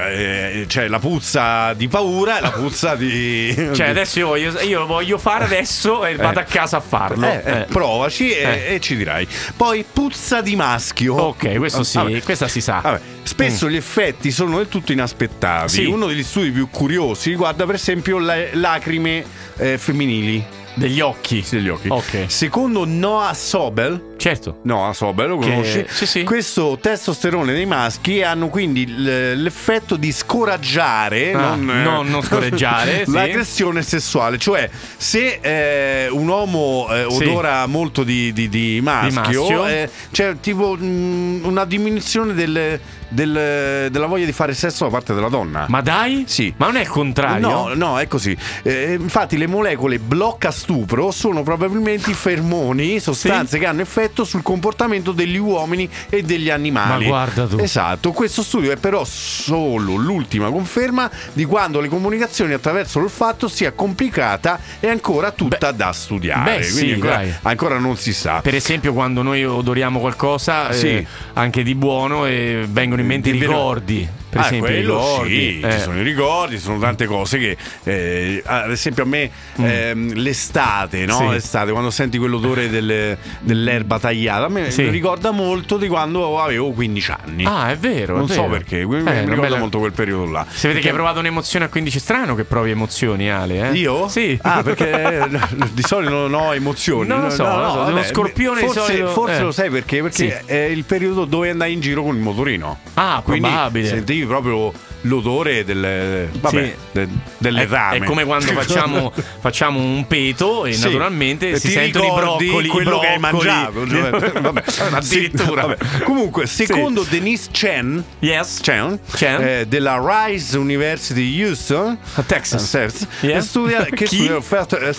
eh, c'è la puzza di paura e la puzza di. Cioè, adesso io voglio, io voglio fare adesso e vado a casa a farlo. Eh, eh, Eh. provaci e, Eh. e ci dirai. Poi puzza di maschio. Ok, questo sì, Vabbè. questa si sa. Vabbè, spesso gli effetti sono del tutto inaspettati. Mm. Sì. Uno degli studi più curiosi riguarda per esempio le lacrime eh, femminili Degli occhi. degli occhi. Ok. Secondo Noah Sobel, Certo. Noah Sobel lo Che- conosci? sì, sì. Questo testosterone dei maschi hanno quindi l- l'effetto di scoraggiare, Ah, non, eh, no, non scorreggiare, sì. l'aggressione sessuale. Cioè, se eh, un uomo eh, Sì. odora molto di, di- di maschio, maschio. eh, c'è tipo mm, una diminuzione del- del- della voglia di fare sesso da parte della donna. Ma dai? Sì. Ma non è il contrario? No, no, è così. Eh, infatti, le molecole blocca stupro sono probabilmente i fermoni, sostanze che hanno effetto sul comportamento degli uomini e degli animali. Ma guarda tu. Esatto. Questo studio è però solo l'ultima conferma di quando le comunicazioni attraverso l'olfatto sia complicata e ancora tutta da studiare. beh, sì, ancora, ancora non si sa. Per esempio, quando noi odoriamo qualcosa, eh, Sì. anche di buono, e vengono in mente i ricordi. Per Ah, esempio, i ricordi. sì, Eh. ci sono i ricordi, ci sono tante cose che, eh, ad esempio, a me ehm, l'estate, no? Mm. Sì. L'estate, quando senti quell'odore del- dell'erba tagliata, a me Sì. mi ricorda molto di quando avevo 15 anni. Ah, è vero. non è so vero. perché, mi, Eh, mi ricorda bella- molto quel periodo là. Se vede che hai provato un'emozione a 15 è strano che provi emozioni, Ale. Eh? Io? Sì. Ah, perché eh, di solito non ho emozioni. Non lo so, non lo so, vabbè, uno scorpione forse, solito- forse eh. lo sai perché? Perché è il periodo dove andai in giro con il motorino. Ah, Quindi probabile. Sentivi proprio l'odore del, vabbè, Sì. de- delle rame. è come quando facciamo, facciamo un peto e Sì. naturalmente E si sentono i broccoli. quello che hai broccoli. mangiato. Vabbè, Addirittura. Sì, vabbè. Comunque, secondo Denise Chen, Yes. Chen, Chen. eh, della Rice University Houston, A Texas. Texas, Yeah. studia, che studia l'olfatto, eh,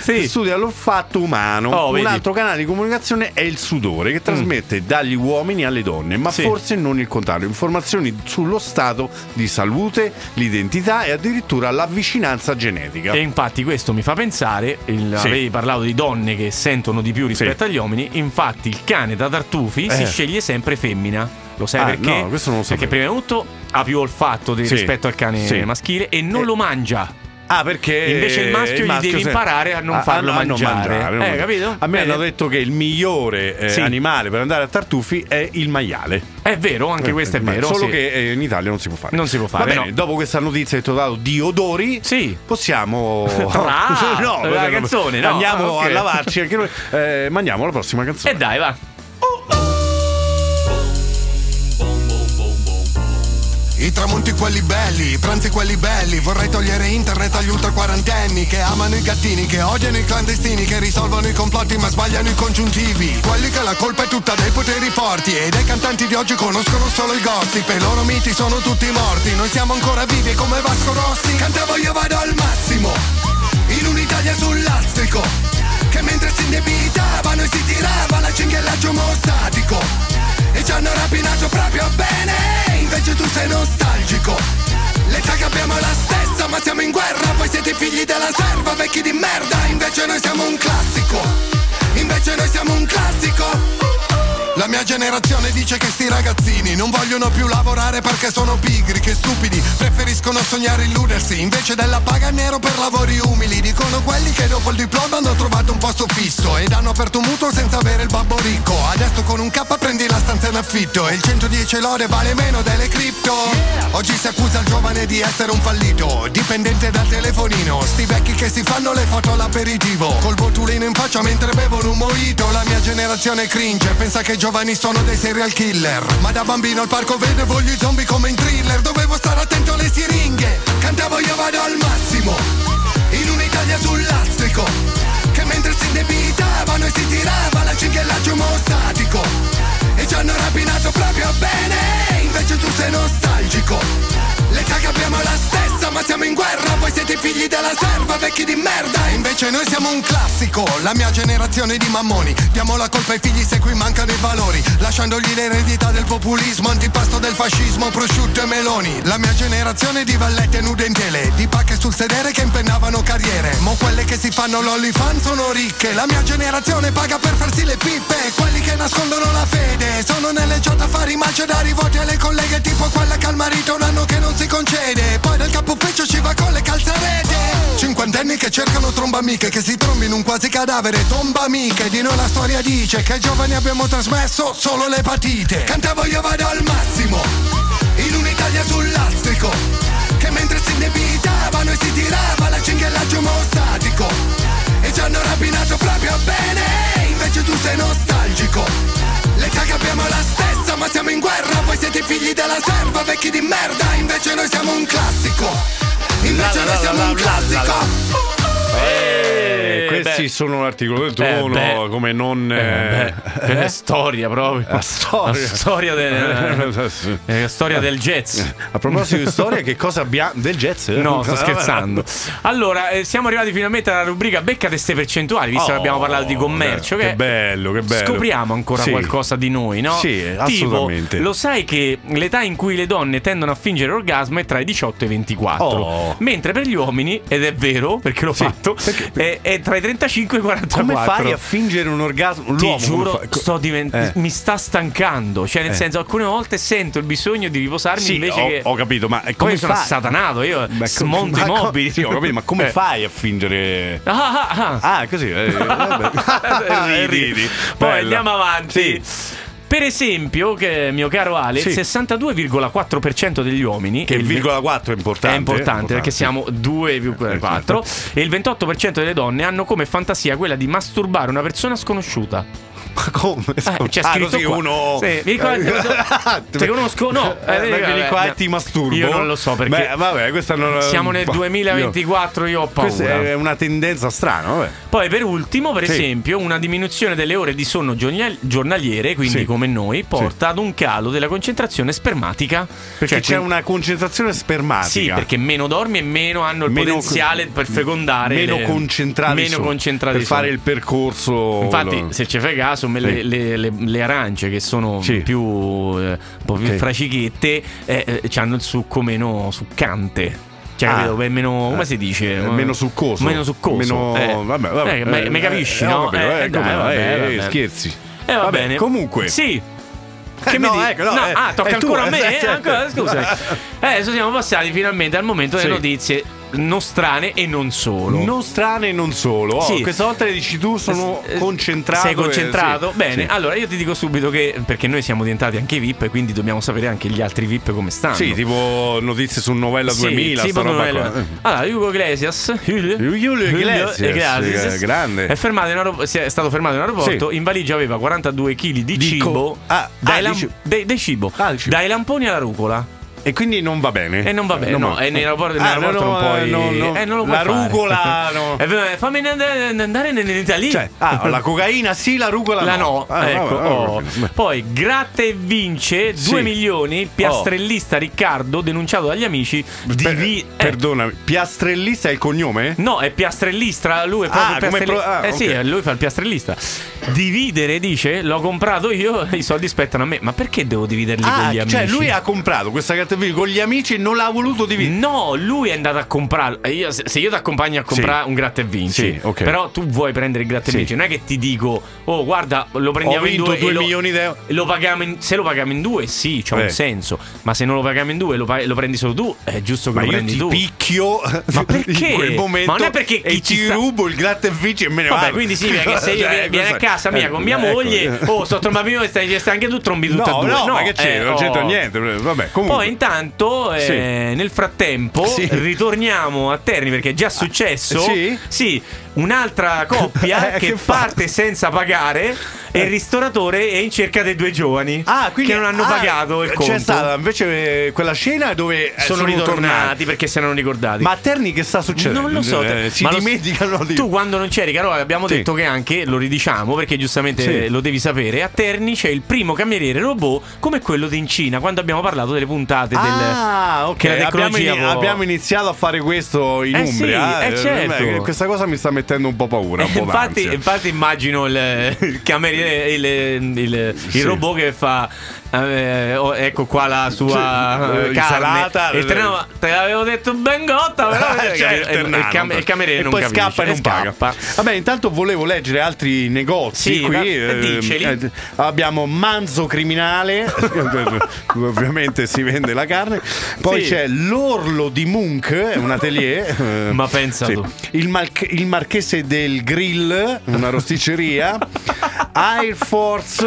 Sì. studia l'olfatto umano. Oh, Un vedi. altro canale di comunicazione è il sudore che trasmette dagli uomini alle donne, ma Sì. forse non il contrario. Informazioni sullo stato di salute, l'identità e addirittura la vicinanza genetica. E infatti questo mi fa pensare, il- Sì. avevi parlato di donne che sentono di più rispetto Sì. agli uomini, infatti il cane da tartufi si Eh. sceglie sempre femmina. Lo sai Ah, perché? no, questo non lo perché sapevo. prima di tutto ha più olfatto di- Sì. rispetto al cane maschile e non Eh. lo mangia. Ah, perché Invece il maschio gli devi se- imparare a non farlo non mangiare. non Eh, mangiare. capito? A me Bene. hanno detto che il migliore eh, Sì. animale per andare a tartufi è il maiale. È vero, anche questo è vero. Solo sì. che eh, in Italia non si può fare. Non si può fare, Va bene, no. dopo questa notizia che ti ho dato di odori, Sì. possiamo. Ah, la canzone, no? Andiamo Ah, ok. a lavarci anche noi. Eh, mandiamo la prossima canzone. E dai, va. I tramonti quelli belli, i pranzi quelli belli. Vorrei togliere internet agli ultra quarantenni Che amano i gattini, che odiano i clandestini Che risolvono i complotti ma sbagliano i congiuntivi. Quelli che la colpa è tutta dei poteri forti E dei cantanti di oggi conoscono solo il gossip. E i loro miti sono tutti morti. Noi siamo ancora vivi come Vasco Rossi. Cantavo io vado al massimo. In un'Italia sul siete figli della serva, vecchi di merda. Invece noi siamo un classico. Invece noi siamo un classico la mia generazione dice che sti ragazzini non vogliono più lavorare perché sono pigri, che stupidi, preferiscono sognare illudersi invece della paga nero per lavori umili. Dicono quelli che dopo il diploma hanno trovato un posto fisso ed hanno aperto un mutuo senza avere il babbo ricco. Adesso con un K prendi la stanza in affitto e il 110 lode vale meno delle cripto. Oggi si accusa il giovane di essere un fallito, dipendente dal telefonino. Sti vecchi che si fanno le foto all'aperitivo, col botulino in faccia mentre bevono un mojito. La mia generazione cringe, pensa che i giovani sono dei serial killer. Ma da bambino al parco vedevo gli zombie come in thriller, dovevo stare attento alle siringhe. Cantavo io vado al massimo, in un'Italia sul lastrico. Che mentre si indebitavano e si tirava la cinghiallaggio mostatico. E ci hanno rapinato proprio bene, invece tu sei nostalgico. L'età che abbiamo la stessa, ma siamo in guerra. Voi siete figli della serva, vecchi di merda. Invece noi siamo un classico, la mia generazione di mammoni. Diamo la colpa ai figli se qui mancano i valori. Lasciandogli l'eredità del populismo, antipasto del fascismo, prosciutto e meloni. La mia generazione di vallette nude in tele, di pacche sul sedere che impennavano carriere. Mo quelle che si fanno l'olifan sono ricche. La mia generazione paga per farsi le pippe. Quelli che nascondono la fede, sono nelle giornate a fare i marce da rivoti alle colleghe, tipo quella che al marito un anno che non si concede. Poi dal capo ufficio ci va con le calzarete. Cinquantenni che cercano tromba amiche, che si trombino un quasi cadavere, tomba amiche. Di noi la storia dice che ai giovani abbiamo trasmesso solo le patite. Cantavo io vado al massimo, in un'Italia sul della serva, vecchi di merda. Invece noi siamo un classico. Invece La, la, noi siamo la, un la, la, classico. Eh, Questi beh. sono l'articolo del Eh, trono, beh. come non. Eh, beh, è storia proprio. La storia. La storia, del, Sì. la storia del jazz. A proposito di storia, che cosa abbiamo del jazz? No, sto scherzando. Allora, eh, siamo arrivati finalmente alla rubrica Beccate ste percentuali, visto Oh, che abbiamo parlato di commercio. che Che, bello, che bello. Scopriamo ancora Sì. qualcosa di noi, no? Sì, Tipo, assolutamente. lo sai che l'età in cui le donne tendono a fingere orgasmo è tra i 18 e i 24. Oh. Mentre per gli uomini, ed è vero, perché lo fa esatto. È, è tra i 35 e i 44. Come fai a fingere un orgasmo? Ti L'uomo come giuro, sto divent- Eh. mi sta stancando. Cioè, nel Eh. senso, alcune volte sento il bisogno di riposarmi Sì, invece ho, che. ho capito, ma come Come sono fai? assatanato io, co- smonto i ma co- mobili. Sì, ho capito, ma come Eh. fai a fingere? Ah, ah, ah. Ah, così. eh. Ridi. Ridi. Poi Bella. andiamo avanti. Sì. Per esempio, che, mio caro Ale, Sì. il 62,4% degli uomini Che il virgola 4 è importante. è importante perché sì. siamo 2,4 e il 28% delle donne hanno come fantasia quella di masturbare una persona sconosciuta. Ma come? Eh, c'è Ah, scritto così qua. uno. Sì, mi ricordo- ti conosco? No. Eh, Eh, vieni vabbè, qua e ti masturbo. Io non lo so perché Beh, vabbè, questa non siamo nel Io- 2024, io ho paura. Questa è una tendenza strana, vabbè. Poi per ultimo, per Sì. esempio, una diminuzione delle ore di sonno giornal- giornaliere, quindi Sì. come noi, porta ad un calo della concentrazione spermatica. Perché Cioè, c'è quindi- una concentrazione spermatica. Sì, perché meno dormi e meno hanno il Meno- potenziale per fecondare. meno le- concentrati Meno concentrati per fare il percorso. Infatti, lo- se ci fai caso, me le, le- le- le arance che sono Sì. più, eh, un po' più Ok. fracichette eh, hanno il succo meno succante. Cioè, Ah. capito? Meno, come si dice? Eh, meno succoso. Meno succoso. Meno- eh. vabbè, vabbè. Eh, me, me Eh, capisci, eh, no? eh, dai, vabbè, eh, vabbè. eh, scherzi. Eh, va Vabbè, bene. comunque. Sì. Eh, Che no, mi ecco, no, No, eh, ah, tocca ancora a tua, me? eh, Ancora, scusa. Eh, adesso siamo passati finalmente al momento delle Sì. notizie nostrane e non solo. Non strane e non solo. Oh, Sì. Questa volta le dici tu, sono Eh, concentrato. Sei concentrato? e- sì. Bene, Sì. allora io ti dico subito che perché noi siamo diventati anche VIP, quindi dobbiamo sapere anche gli altri VIP come stanno. Sì, tipo notizie su Novella Sì, 2000, tipo sta roba novella. Allora, Hugo Iglesias, Julio, Iglesias, eh, grande. È, aeropo- è stato fermato in aeroporto. Sì. In valigia aveva 42 kg di, Di cibo. co- ah, dai, ah, lam- di cibo. Ah, cibo. Dai lamponi alla rucola. E quindi non va bene. E non va bene, no, va- e nell'aeroporto, Ah, nell'aeroporto no, non puoi. no, no. eh, non lo puoi La fare. rucola, no. Eh, fammi andare, andare in Italia. Cioè, ah, la cocaina sì, la rucola La no. no, Ah, ecco. oh. Poi gratta e vince 2 Sì. Oh. milioni. Il piastrellista Riccardo, denunciato dagli amici, Per- divi- eh, Perdonami, Piastrellista è il cognome? No, è piastrellista, lui è proprio Ah, il come piastrelli- pro- ah, Eh sì, ok. lui fa il piastrellista. Dividere, dice, l'ho comprato io, i soldi spettano a me. Ma perché devo dividerli con Ah, gli amici? cioè lui ha comprato questa carta video con gli amici e non l'ha voluto dividere. No, lui è andato a comprarlo. E io- se io ti accompagno a comprare Sì. un gratta e vinci, Sì, ok. però tu vuoi prendere il gratta e Sì. vinci, non è che ti dico, oh, guarda, lo prendiamo in due. e 2 lo- milioni di euro. Lo paghiamo in- se lo paghiamo in due, sì, c'ha Eh. un senso. Ma se non lo paghiamo in due lo, lo prendi solo tu, è giusto che Ma lo prendi tu. picchio Ma perché? in quel momento Ma non è perché chi ti sta- rubo il gratta e vinci e me ne Vabbè, vado. quindi significa che se io Cioè, vieni a casa mia eh, con mia ecco. moglie, oh, sto trombando e stai, anche tu trombi tutte No, e due. no, ma che c'è? eh, non c'entra oh. niente. Vabbè, comunque. Poi intanto, eh, Sì. nel frattempo, Sì. ritorniamo a Terni perché è già successo. sì? Sì, un'altra coppia Eh, che, che parte senza pagare e il ristoratore è in cerca dei due giovani Ah, quindi che non hanno ah, pagato il conto. C'è stata invece eh, quella scena dove eh, sono, ritornati perché si erano ricordati. Ma a Terni che sta succedendo? Non lo so, Eh, te- si ma lo- dimenticano di Tu quando non c'eri, Carola, abbiamo Sì. detto che anche, lo ridiciamo perché giustamente Sì. lo devi sapere, a Terni c'è il primo cameriere robot come quello di in Cina, quando abbiamo parlato delle puntate Ah, del... ok. che la abbiamo, ini- può- abbiamo iniziato a fare questo in Eh sì, Umbria. eh, certo. beh, questa cosa mi sta mettendo un po' paura. Un po' infatti, infatti immagino il, il cameriere, il, il- il Sì. robot che fa... eh, oh, ecco qua la sua Sì, eh, eh, carne insalata, e te, eh. no, te l'avevo detto ben gotta però Eh, certo, il, il cam- il cameriere e non poi capisce scappa e non paga. scappa. Vabbè, intanto volevo leggere altri negozi Sì, qui. eh, abbiamo Manzo Criminale, ovviamente si vende la carne. Poi Sì. c'è l'Orlo di Munch, è un atelier. Ma pensa tu. Il, Mal- il Marchese del Grill, una rosticceria. Air Force,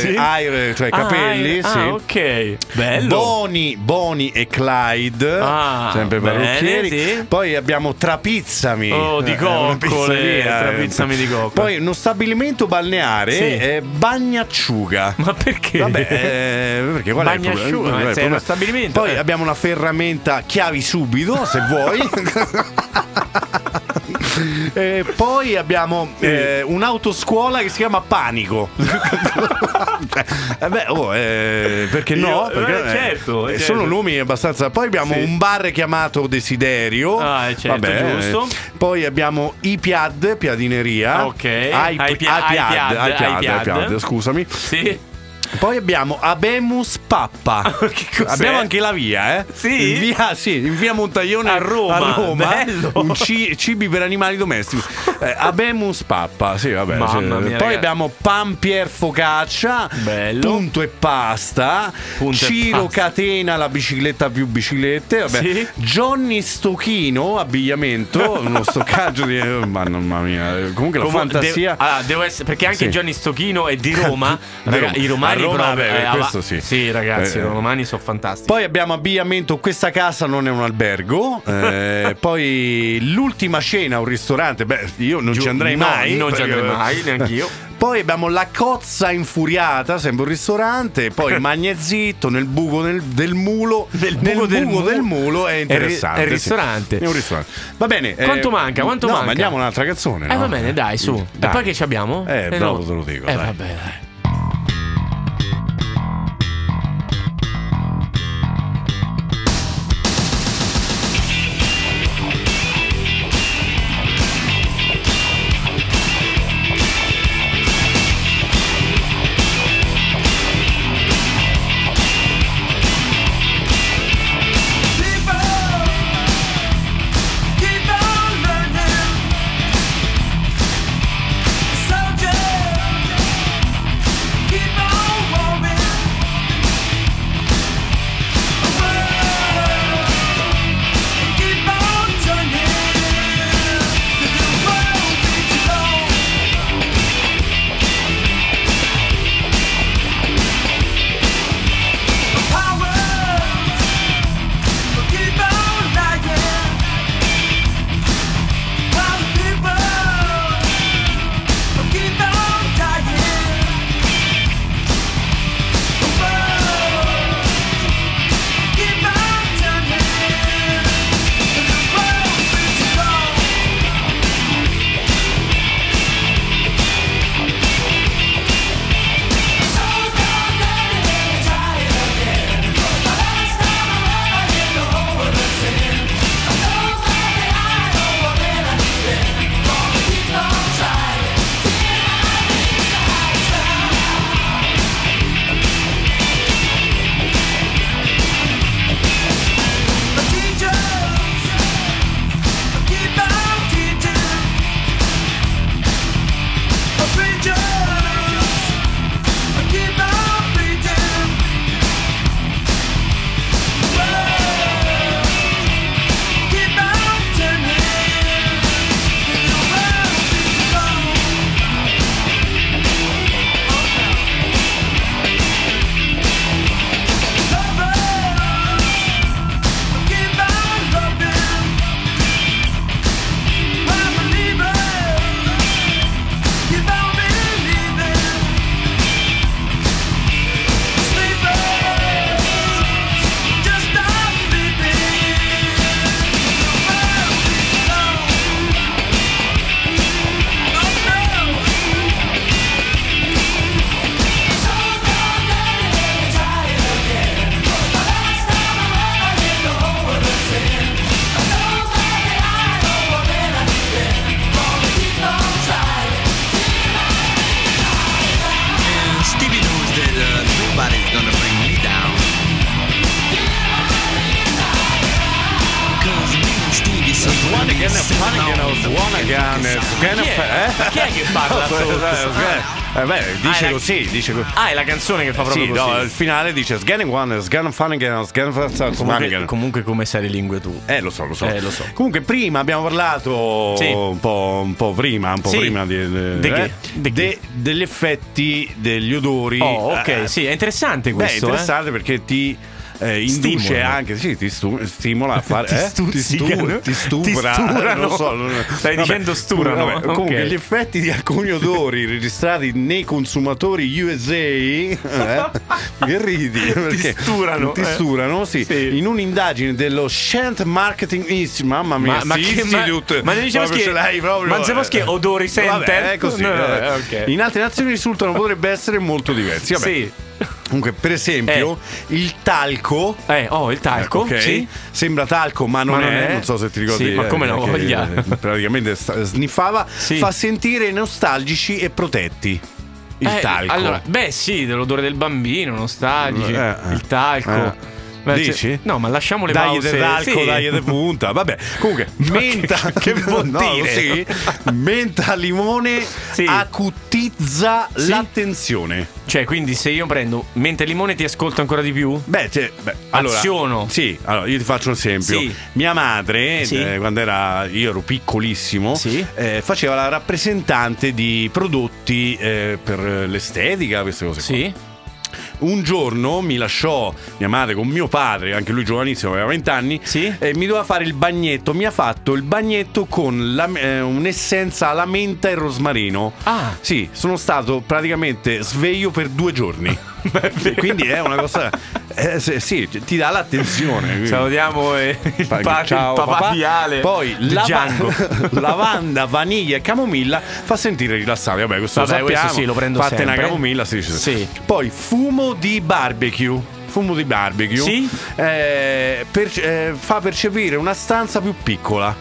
Sì. Air, cioè Ah, capelli. ah, sì. ok. Bello. Boni, Boni e Clyde, Ah, sempre parrucchieri. sì. Poi abbiamo Trapizzami, Oh, di eh, coccole, pizzeria, eh. Trapizzami di coccole. Poi uno stabilimento balneare, Sì. eh, Bagnacciuga. Ma perché? Vabbè, eh, perché qual è Qual è il uno problema? stabilimento, Poi eh. abbiamo una ferramenta chiavi subito, se vuoi. E poi abbiamo eh, un'autoscuola che si chiama Panico. Eh beh, oh, eh, perché no? Io- Perché, eh, certo, eh, certo. Sono nomi abbastanza. Poi abbiamo Sì. un bar chiamato Desiderio. Ah, eh, certo, Vabbè, giusto. eh. Poi abbiamo Ipiad, piadineria. Ok. Ipad. Ipiad, scusami. Sì. Poi abbiamo Abemus Pappa. Che cos'è? Abbiamo anche la via, eh? Sì? In via, sì, in via Montaglione A Roma. Bello. Un ci- cibi per animali domestici. Eh, Abemus Pappa, sì, vabbè. Mamma sì. mia, Poi ragazzi. abbiamo Pampier Focaccia. Bello. Punto e pasta. Punto e Ciro pasta. Catena, la bicicletta più biciclette. Vabbè. Sì. Johnny Stochino, abbigliamento. uno stoccaggio di. Ma mamma mia. Comunque la Comu- fantasia. de- allora, devo essere, perché anche Sì. Johnny Stocchino è di Roma. Roma. I romani Roma, proprio. vabbè, eh, questo ava- sì. Sì, ragazzi, Eh, i romani sono fantastici. Poi abbiamo abbigliamento, questa casa non è un albergo. Eh, poi l'ultima cena, un ristorante. Beh, io non Giù- ci andrei no, mai. non ci andrei mai, neanch'io. Poi abbiamo la cozza infuriata, sempre un ristorante. Poi il magnezitto nel buco del, del mulo. Del nel buco del mulo. del mulo è interessante. È sì. ristorante. È un ristorante. Va bene. Quanto manca? Quanto no, manca? mandiamo un'altra canzone. Eh, no? va bene, dai, su. Dai. E poi che ci abbiamo? Eh, no. dopo te lo dico. Eh, dai. vabbè, dai. Again, one again, Chi è? Che parla sotto? Eh, beh, dice Ah, così, dice così. Ah, è la canzone che fa proprio Sì, così. no, il finale dice Sgan one, Sgan fun again, Sgan fun comunque, again. comunque come sai le lingue tu. Eh, lo so, lo so. Eh, lo so. Comunque, prima abbiamo parlato Sì. un, po', un po' prima, un po' Sì. prima di, eh, De eh, De de- degli effetti degli odori. Oh, ok, Eh, sì, è interessante Beh, è questo. eh. interessante perché ti eh, induce Stimolano. anche, sì, ti stu- stimola a fare. Ti eh? stuzzicano. ti, stu- ti stupra. Ti sturano. eh, non so, non- Stai dicendo sturano, vabbè, comunque, ok. gli effetti di alcuni odori registrati nei consumatori USA. eh, che ridi? Perché sturano, Ti eh. sturano, sì. Sì. In un'indagine dello Shant Marketing Institute. Mamma mia, Ma, ma sti che ma, Institute. ma ne diciamo che ce l'hai proprio. Ma che eh. odori center? Vabbè, è così. No, no, eh. eh, ok. In altre nazioni risultano potrebbe essere molto diversi. Vabbè. Sì. Comunque, per esempio, il talco. Eh, oh, il talco, ok? sì. Sembra talco, ma non, Ma non è. è. Non so se ti ricordi. Sì, ma eh, come che, voglia. eh, Praticamente sniffava. Sì. Fa sentire nostalgici e protetti. il Eh, talco. Allora, beh, sì, dell'odore del bambino, nostalgici, Eh, eh. il talco. Eh. Beh, Dici? cioè- no, ma lasciamo le dai pause. talco, sì. dai punta. Vabbè, comunque, menta. che vuol No, dire? sì. Menta limone Sì. acutizza Sì. l'attenzione. Cioè, quindi se io prendo mente e limone ti ascolto ancora di più? Beh, cioè, beh, allora, Aziono. Sì, allora io ti faccio un esempio. Mia madre, eh, quando era, io ero piccolissimo, eh, faceva la rappresentante di prodotti eh, per l'estetica, queste cose. qua. Sì. Un giorno mi lasciò mia madre con mio padre, anche lui giovanissimo, aveva 20 anni, Sì. e mi doveva fare il bagnetto. Mi ha fatto il bagnetto con la- eh, un'essenza alla menta e rosmarino. Ah. Sì, sono stato praticamente sveglio per due giorni. Quindi è una cosa. Eh, se- sì, ti dà l'attenzione. quindi. Salutiamo eh, il, Pa- pa- il ciao, papà, di Ale. Poi di lavanda, vaniglia e camomilla fa sentire rilassati. Vabbè, questo Vabbè, lo questo sappiamo. sì, lo prendo Fatte sempre. una camomilla, si dice. Sì. Poi fumo di barbecue. Fumo di barbecue Sì. eh, per- eh, fa percepire una stanza più piccola.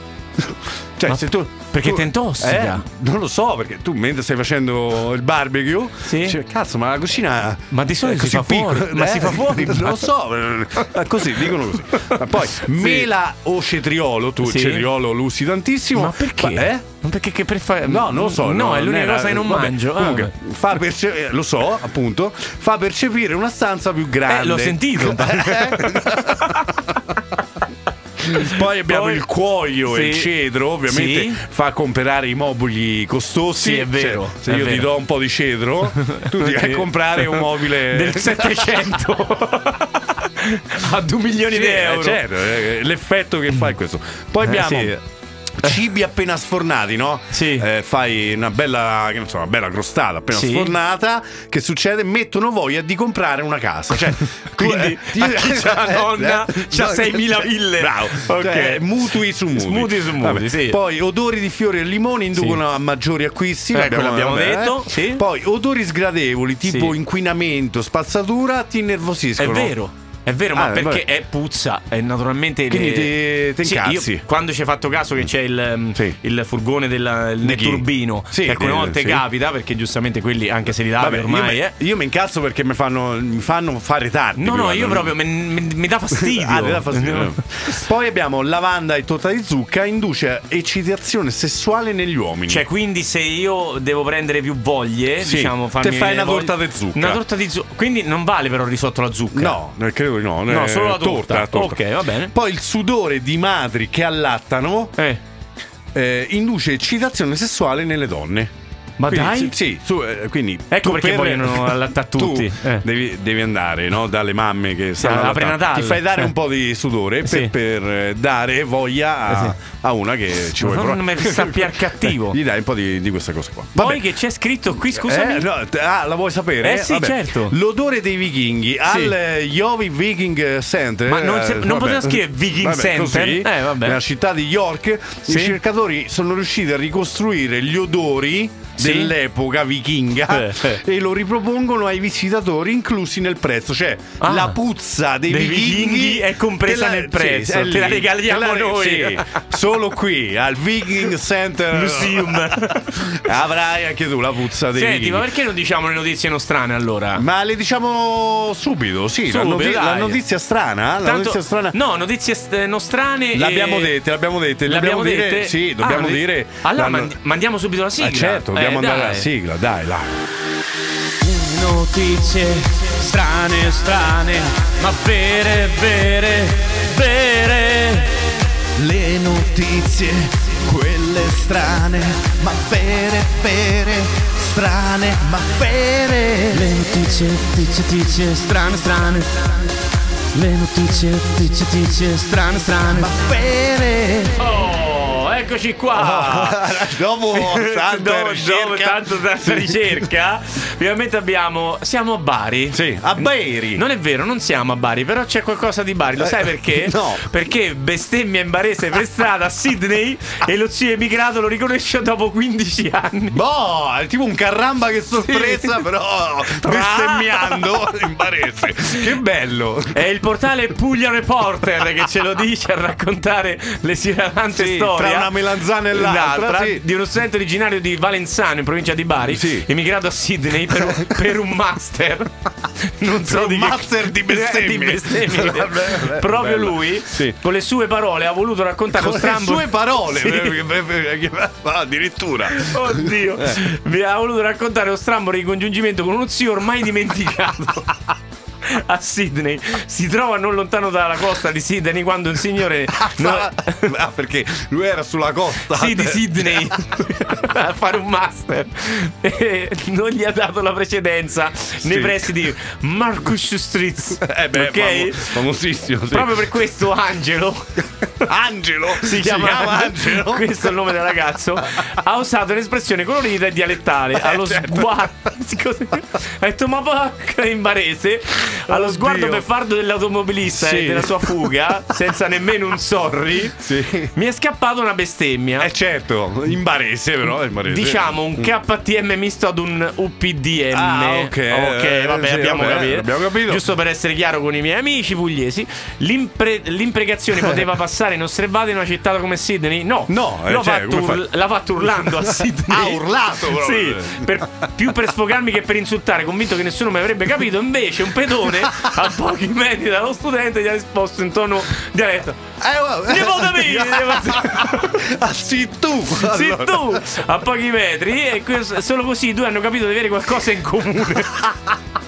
Cioè, Ma se tu. perché tu- ti intossica? Eh, non lo so, perché tu mentre stai facendo il barbecue, Sì. dici, cazzo, ma la cucina. Ma di solito si fa così fuori, piccola, ma si fa fuori. Non lo so, eh, così dicono così. Ma poi mela o cetriolo, tu Sì. cetriolo lo usi tantissimo. Ma perché? Ma- eh? Ma perché che per fare. No, non lo so. No, è l'unica cosa che non vabbè, mangio. Ah, Comunque, fa perce- eh, lo so, appunto, fa percepire una stanza più grande. Eh, l'ho sentito. Poi abbiamo Poi- il cuoio e il Sì. cedro, ovviamente Sì. fa comprare i mobili costosi. Sì, è vero, Cioè, se è io ti vero. do un po' di cedro, tu ti vai a Sì. comprare un mobile Del 700 a 2 milioni Sì, di eh, euro. certo, eh, l'effetto che fa è questo. Poi Eh, abbiamo sì. Cibi appena sfornati, no? Sì. Eh, fai una bella, so, una bella crostata appena Sì. sfornata. Che succede? Mettono voglia di comprare una casa. Cioè, tu, Quindi, a chi c'ha la nonna, c'ha 6.000 ville. Bravo. Ok. Cioè, mutui su mutui. Mutui su mutui, sì. Poi odori di fiori e limoni inducono Sì. a maggiori acquisti. Eh, quello abbiamo detto, eh. sì. Poi odori sgradevoli, tipo inquinamento, spazzatura, ti È innervosiscono. vero. È vero, ma Ah, perché vabbè. è puzza e naturalmente Quindi le- ti- ti Sì, incazzi. io quando ci hai fatto caso che c'è il, um, Sì. il furgone del, turbino, Sì, che alcune del- volte sì. capita perché giustamente quelli anche se li lavi ormai, io, eh. mi, io mi incazzo perché mi fanno, mi fanno fare tardi. No, no, guarda. io proprio mi, mi- mi dà fastidio. Ah, dà fastidio. Poi abbiamo lavanda e torta di zucca, induce eccitazione sessuale negli uomini. Cioè, quindi se io devo prendere più voglie, Sì, diciamo, farmi te fai una torta di zucca. Una torta di zucca. Quindi non vale però il risotto alla zucca. no, eh, credo di no. No, eh, solo la torta. torta. Ok, va bene. Poi il sudore di madri che allattano Eh, eh, induce eccitazione sessuale nelle donne. Ma Quindi, dai. Sì, sì, su, eh, quindi Ecco tu perché per- vogliono allattare tutti. Tu Eh. devi, devi andare no, dalle mamme che stanno allattando. prenatale. Ti fai dare Eh. un po' di sudore Sì. per, per, eh, dare voglia a, Eh, a una che ci vuole Non provare. mi sappiare cattivo. Gli dai un po' di, di questa cosa qua. Poi Vabbè. che c'è scritto qui, scusami. No, ah, la vuoi sapere? Eh sì, certo. L'odore dei vichinghi al Yovi Viking Center. Ma non se- non vabbè. poteva scrivere Viking Vabbè, Center? così, vabbè. Nella città di York, Sì. i ricercatori sono riusciti a ricostruire gli odori Sì. dell'epoca vichinga Eh, eh. e lo ripropongono ai visitatori inclusi nel prezzo. Cioè, Ah. la puzza dei, Dei vichinghi, vichinghi è compresa te nel prezzo, è te la regaliamo Te la- noi. sì, solo qui al Viking Center Museum. avrai anche tu la puzza dei Senti, vichinghi. ma perché non diciamo le notizie nostrane allora? Ma le diciamo subito, sì, la, Subito, noti- dai. la notizia strana, la Tanto- notizia strana. No, notizie st- nostrane. L'abbiamo e- dette, l'abbiamo dette, Le abbiamo dobbiamo dire- dette? sì, dobbiamo Ah, dire- Allora la- mandi- mandiamo subito la sigla. Ah, certo, dobbiamo Andare dai. alla sigla, dai, là. Notizie strane, strane, ma vere, vere, vere. Le notizie, quelle strane, ma vere, vere, strane, ma vere. Le notizie, tizie, tizie, strane, strane. Le notizie, tizie, tizie, strane, strane. Ma vere. Oh, eccoci qua. Dopo tanta ricerca. tanto tanta ricerca, finalmente abbiamo. Siamo a Bari. Sì, a Bari. Non è vero, non siamo a Bari, però c'è qualcosa di Bari. Lo sai perché? no. Perché bestemmia in barese per strada a Sydney e lo zio emigrato lo riconosce dopo 15 anni. Boh, è tipo un carramba che sorpresa, però bestemmiando in barese. Che bello. È il portale Puglia Reporter che ce lo dice a raccontare l'esilarante Sì, storia tra una melanzana e l'altra, sì. di uno studente originario di Valenzano in provincia di Bari, Sì. emigrato a Sydney per, per un master. Non so un di che- master di bestemmie. di bestemmie. Vabbè, Proprio bello. lui, Sì. con le sue parole, ha voluto raccontare Con lo le strambo. sue parole, Sì. Ah, addirittura. Oddio, Eh. mi ha voluto raccontare lo strambo ricongiungimento con uno zio ormai dimenticato. A Sydney si trova non lontano dalla costa di Sydney quando un signore no- Ah, perché lui era sulla costa. sì, di Sydney a fare un master e non gli ha dato la precedenza nei pressi di Marcus Street. Eh beh, ok? famo- famosissimo. sì. Proprio per questo Angelo Angelo si chiama, Angelo. questo è il nome del ragazzo ha usato un'espressione colorita e dialettale Eh, allo certo. sguardo ha detto ma porca in barese allo Oddio. sguardo beffardo dell'automobilista Sì. e della sua fuga senza nemmeno un sorry Sì. mi è scappata una bestemmia Eh certo, in barese però, in barese. Diciamo un KTM misto ad un UPDM. Ah, ok. Ok, Eh, vabbè, sì, abbiamo, vabbè, capito. abbiamo capito. Giusto per essere chiaro con i miei amici pugliesi, l'impre- l'imprecazione poteva passare inosservata in una città come Sydney? No, No, eh, l'ho cioè, fatto url- l'ha fatto urlando a Sydney. Ha urlato proprio. Sì, per- più per sfogarmi che per insultare, convinto che nessuno mi avrebbe capito. Invece, un pedone a pochi metri dallo studente gli ha risposto in tono dialetto. Eh. Nipote mio! Ah, sì, tu. Sì, tu a pochi metri e solo così i due hanno capito di avere qualcosa in comune.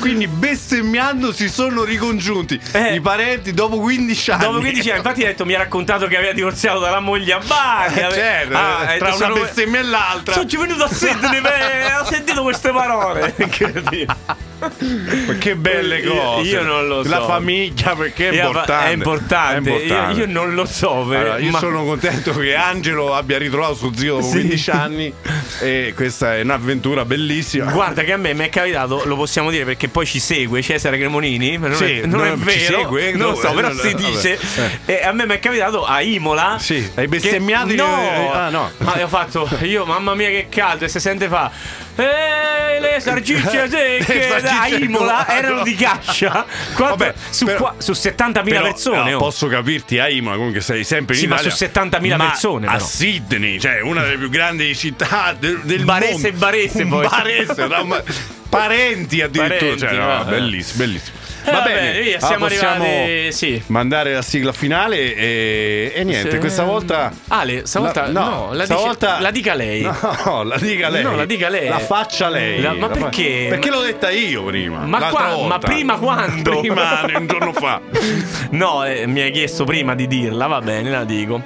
Quindi bestemmiando si sono ricongiunti Eh. i parenti dopo 15 anni. Dopo 15 anni, infatti, ha detto: Mi ha raccontato che aveva divorziato dalla moglie a Bari. Eh, certo, Ah, ha tra una sono- bestemmia e l'altra. Sono venuto a Sydney e ho sentito queste parole. Incredibile. Ma che belle Io- cose. io non lo La so. famiglia perché è Io- importante. È importante. È importante. Io, io non lo so. ve- Allora, io ma- sono contento che Angelo abbia ritrovato suo zio dopo Sì. 15 anni e questa è un'avventura bellissima. Guarda che a me mi è capitato, lo possiamo dire perché poi ci segue Cesare Cremonini, ma non, Sì, è, non è non- ci vero, segue? non lo so, però eh, si dice. E a me mi è capitato a Imola. Sì, hai che- bestemmiato in- No, ah, no. ma ho fatto io, mamma mia che caldo, e si sente fa. Ehi, le sargicce secche da Imola no, erano no. di cascia. Quanto- Vabbè, su, però- qua- su 70.000 Però, persone. no, oh. posso capirti a Imola comunque sei sempre in Sì, ma Italia su 70.000 ma persone, a. Sydney cioè una delle più grandi città del, del Barese mondo e Barese, Un poi. Barese no, ma- parenti addirittura Parenti, cioè, no, vabbè. bellissimo bellissimo va bene via, allora siamo possiamo arrivati. Sì. mandare la sigla finale e, e niente Sì. questa volta Ale, stavolta La- no, no, la, stavolta- dice- la dica lei. No, la dica lei. No, la dica lei. La faccia lei. La- ma perché? Perché l'ho detta io prima. Ma qua- ma prima quando? Prima, un giorno fa. No, eh, mi hai chiesto prima di dirla, va bene, la dico.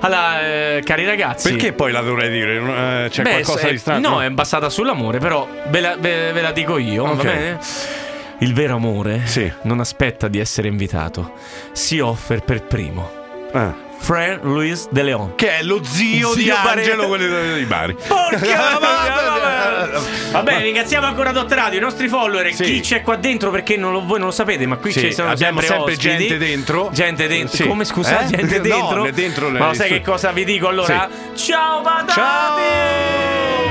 Allora, eh, cari ragazzi. Perché poi la dovrei dire? Eh, C'è Beh, qualcosa di strano? No, è basata sull'amore, però ve la, ve- ve la dico io, Ok. va bene? Il vero amore Sì. non aspetta di essere invitato, si offre per primo. Ah. Frère Luis de Leon. Che è lo zio, Zio di. Angelo, quello di Bari. Porca vabbè. Va bene, ringraziamo ancora Dot Radio, i nostri follower, Sì. chi c'è qua dentro perché non lo- voi non lo sapete, ma qui Sì, ci sono abbiamo sempre, sempre ospiti. gente dentro. Gente dentro. Sì. Come scusa? Eh? Gente No, dentro? dentro le- ma lo sai che cosa vi dico allora? Ciao patate! Ciao!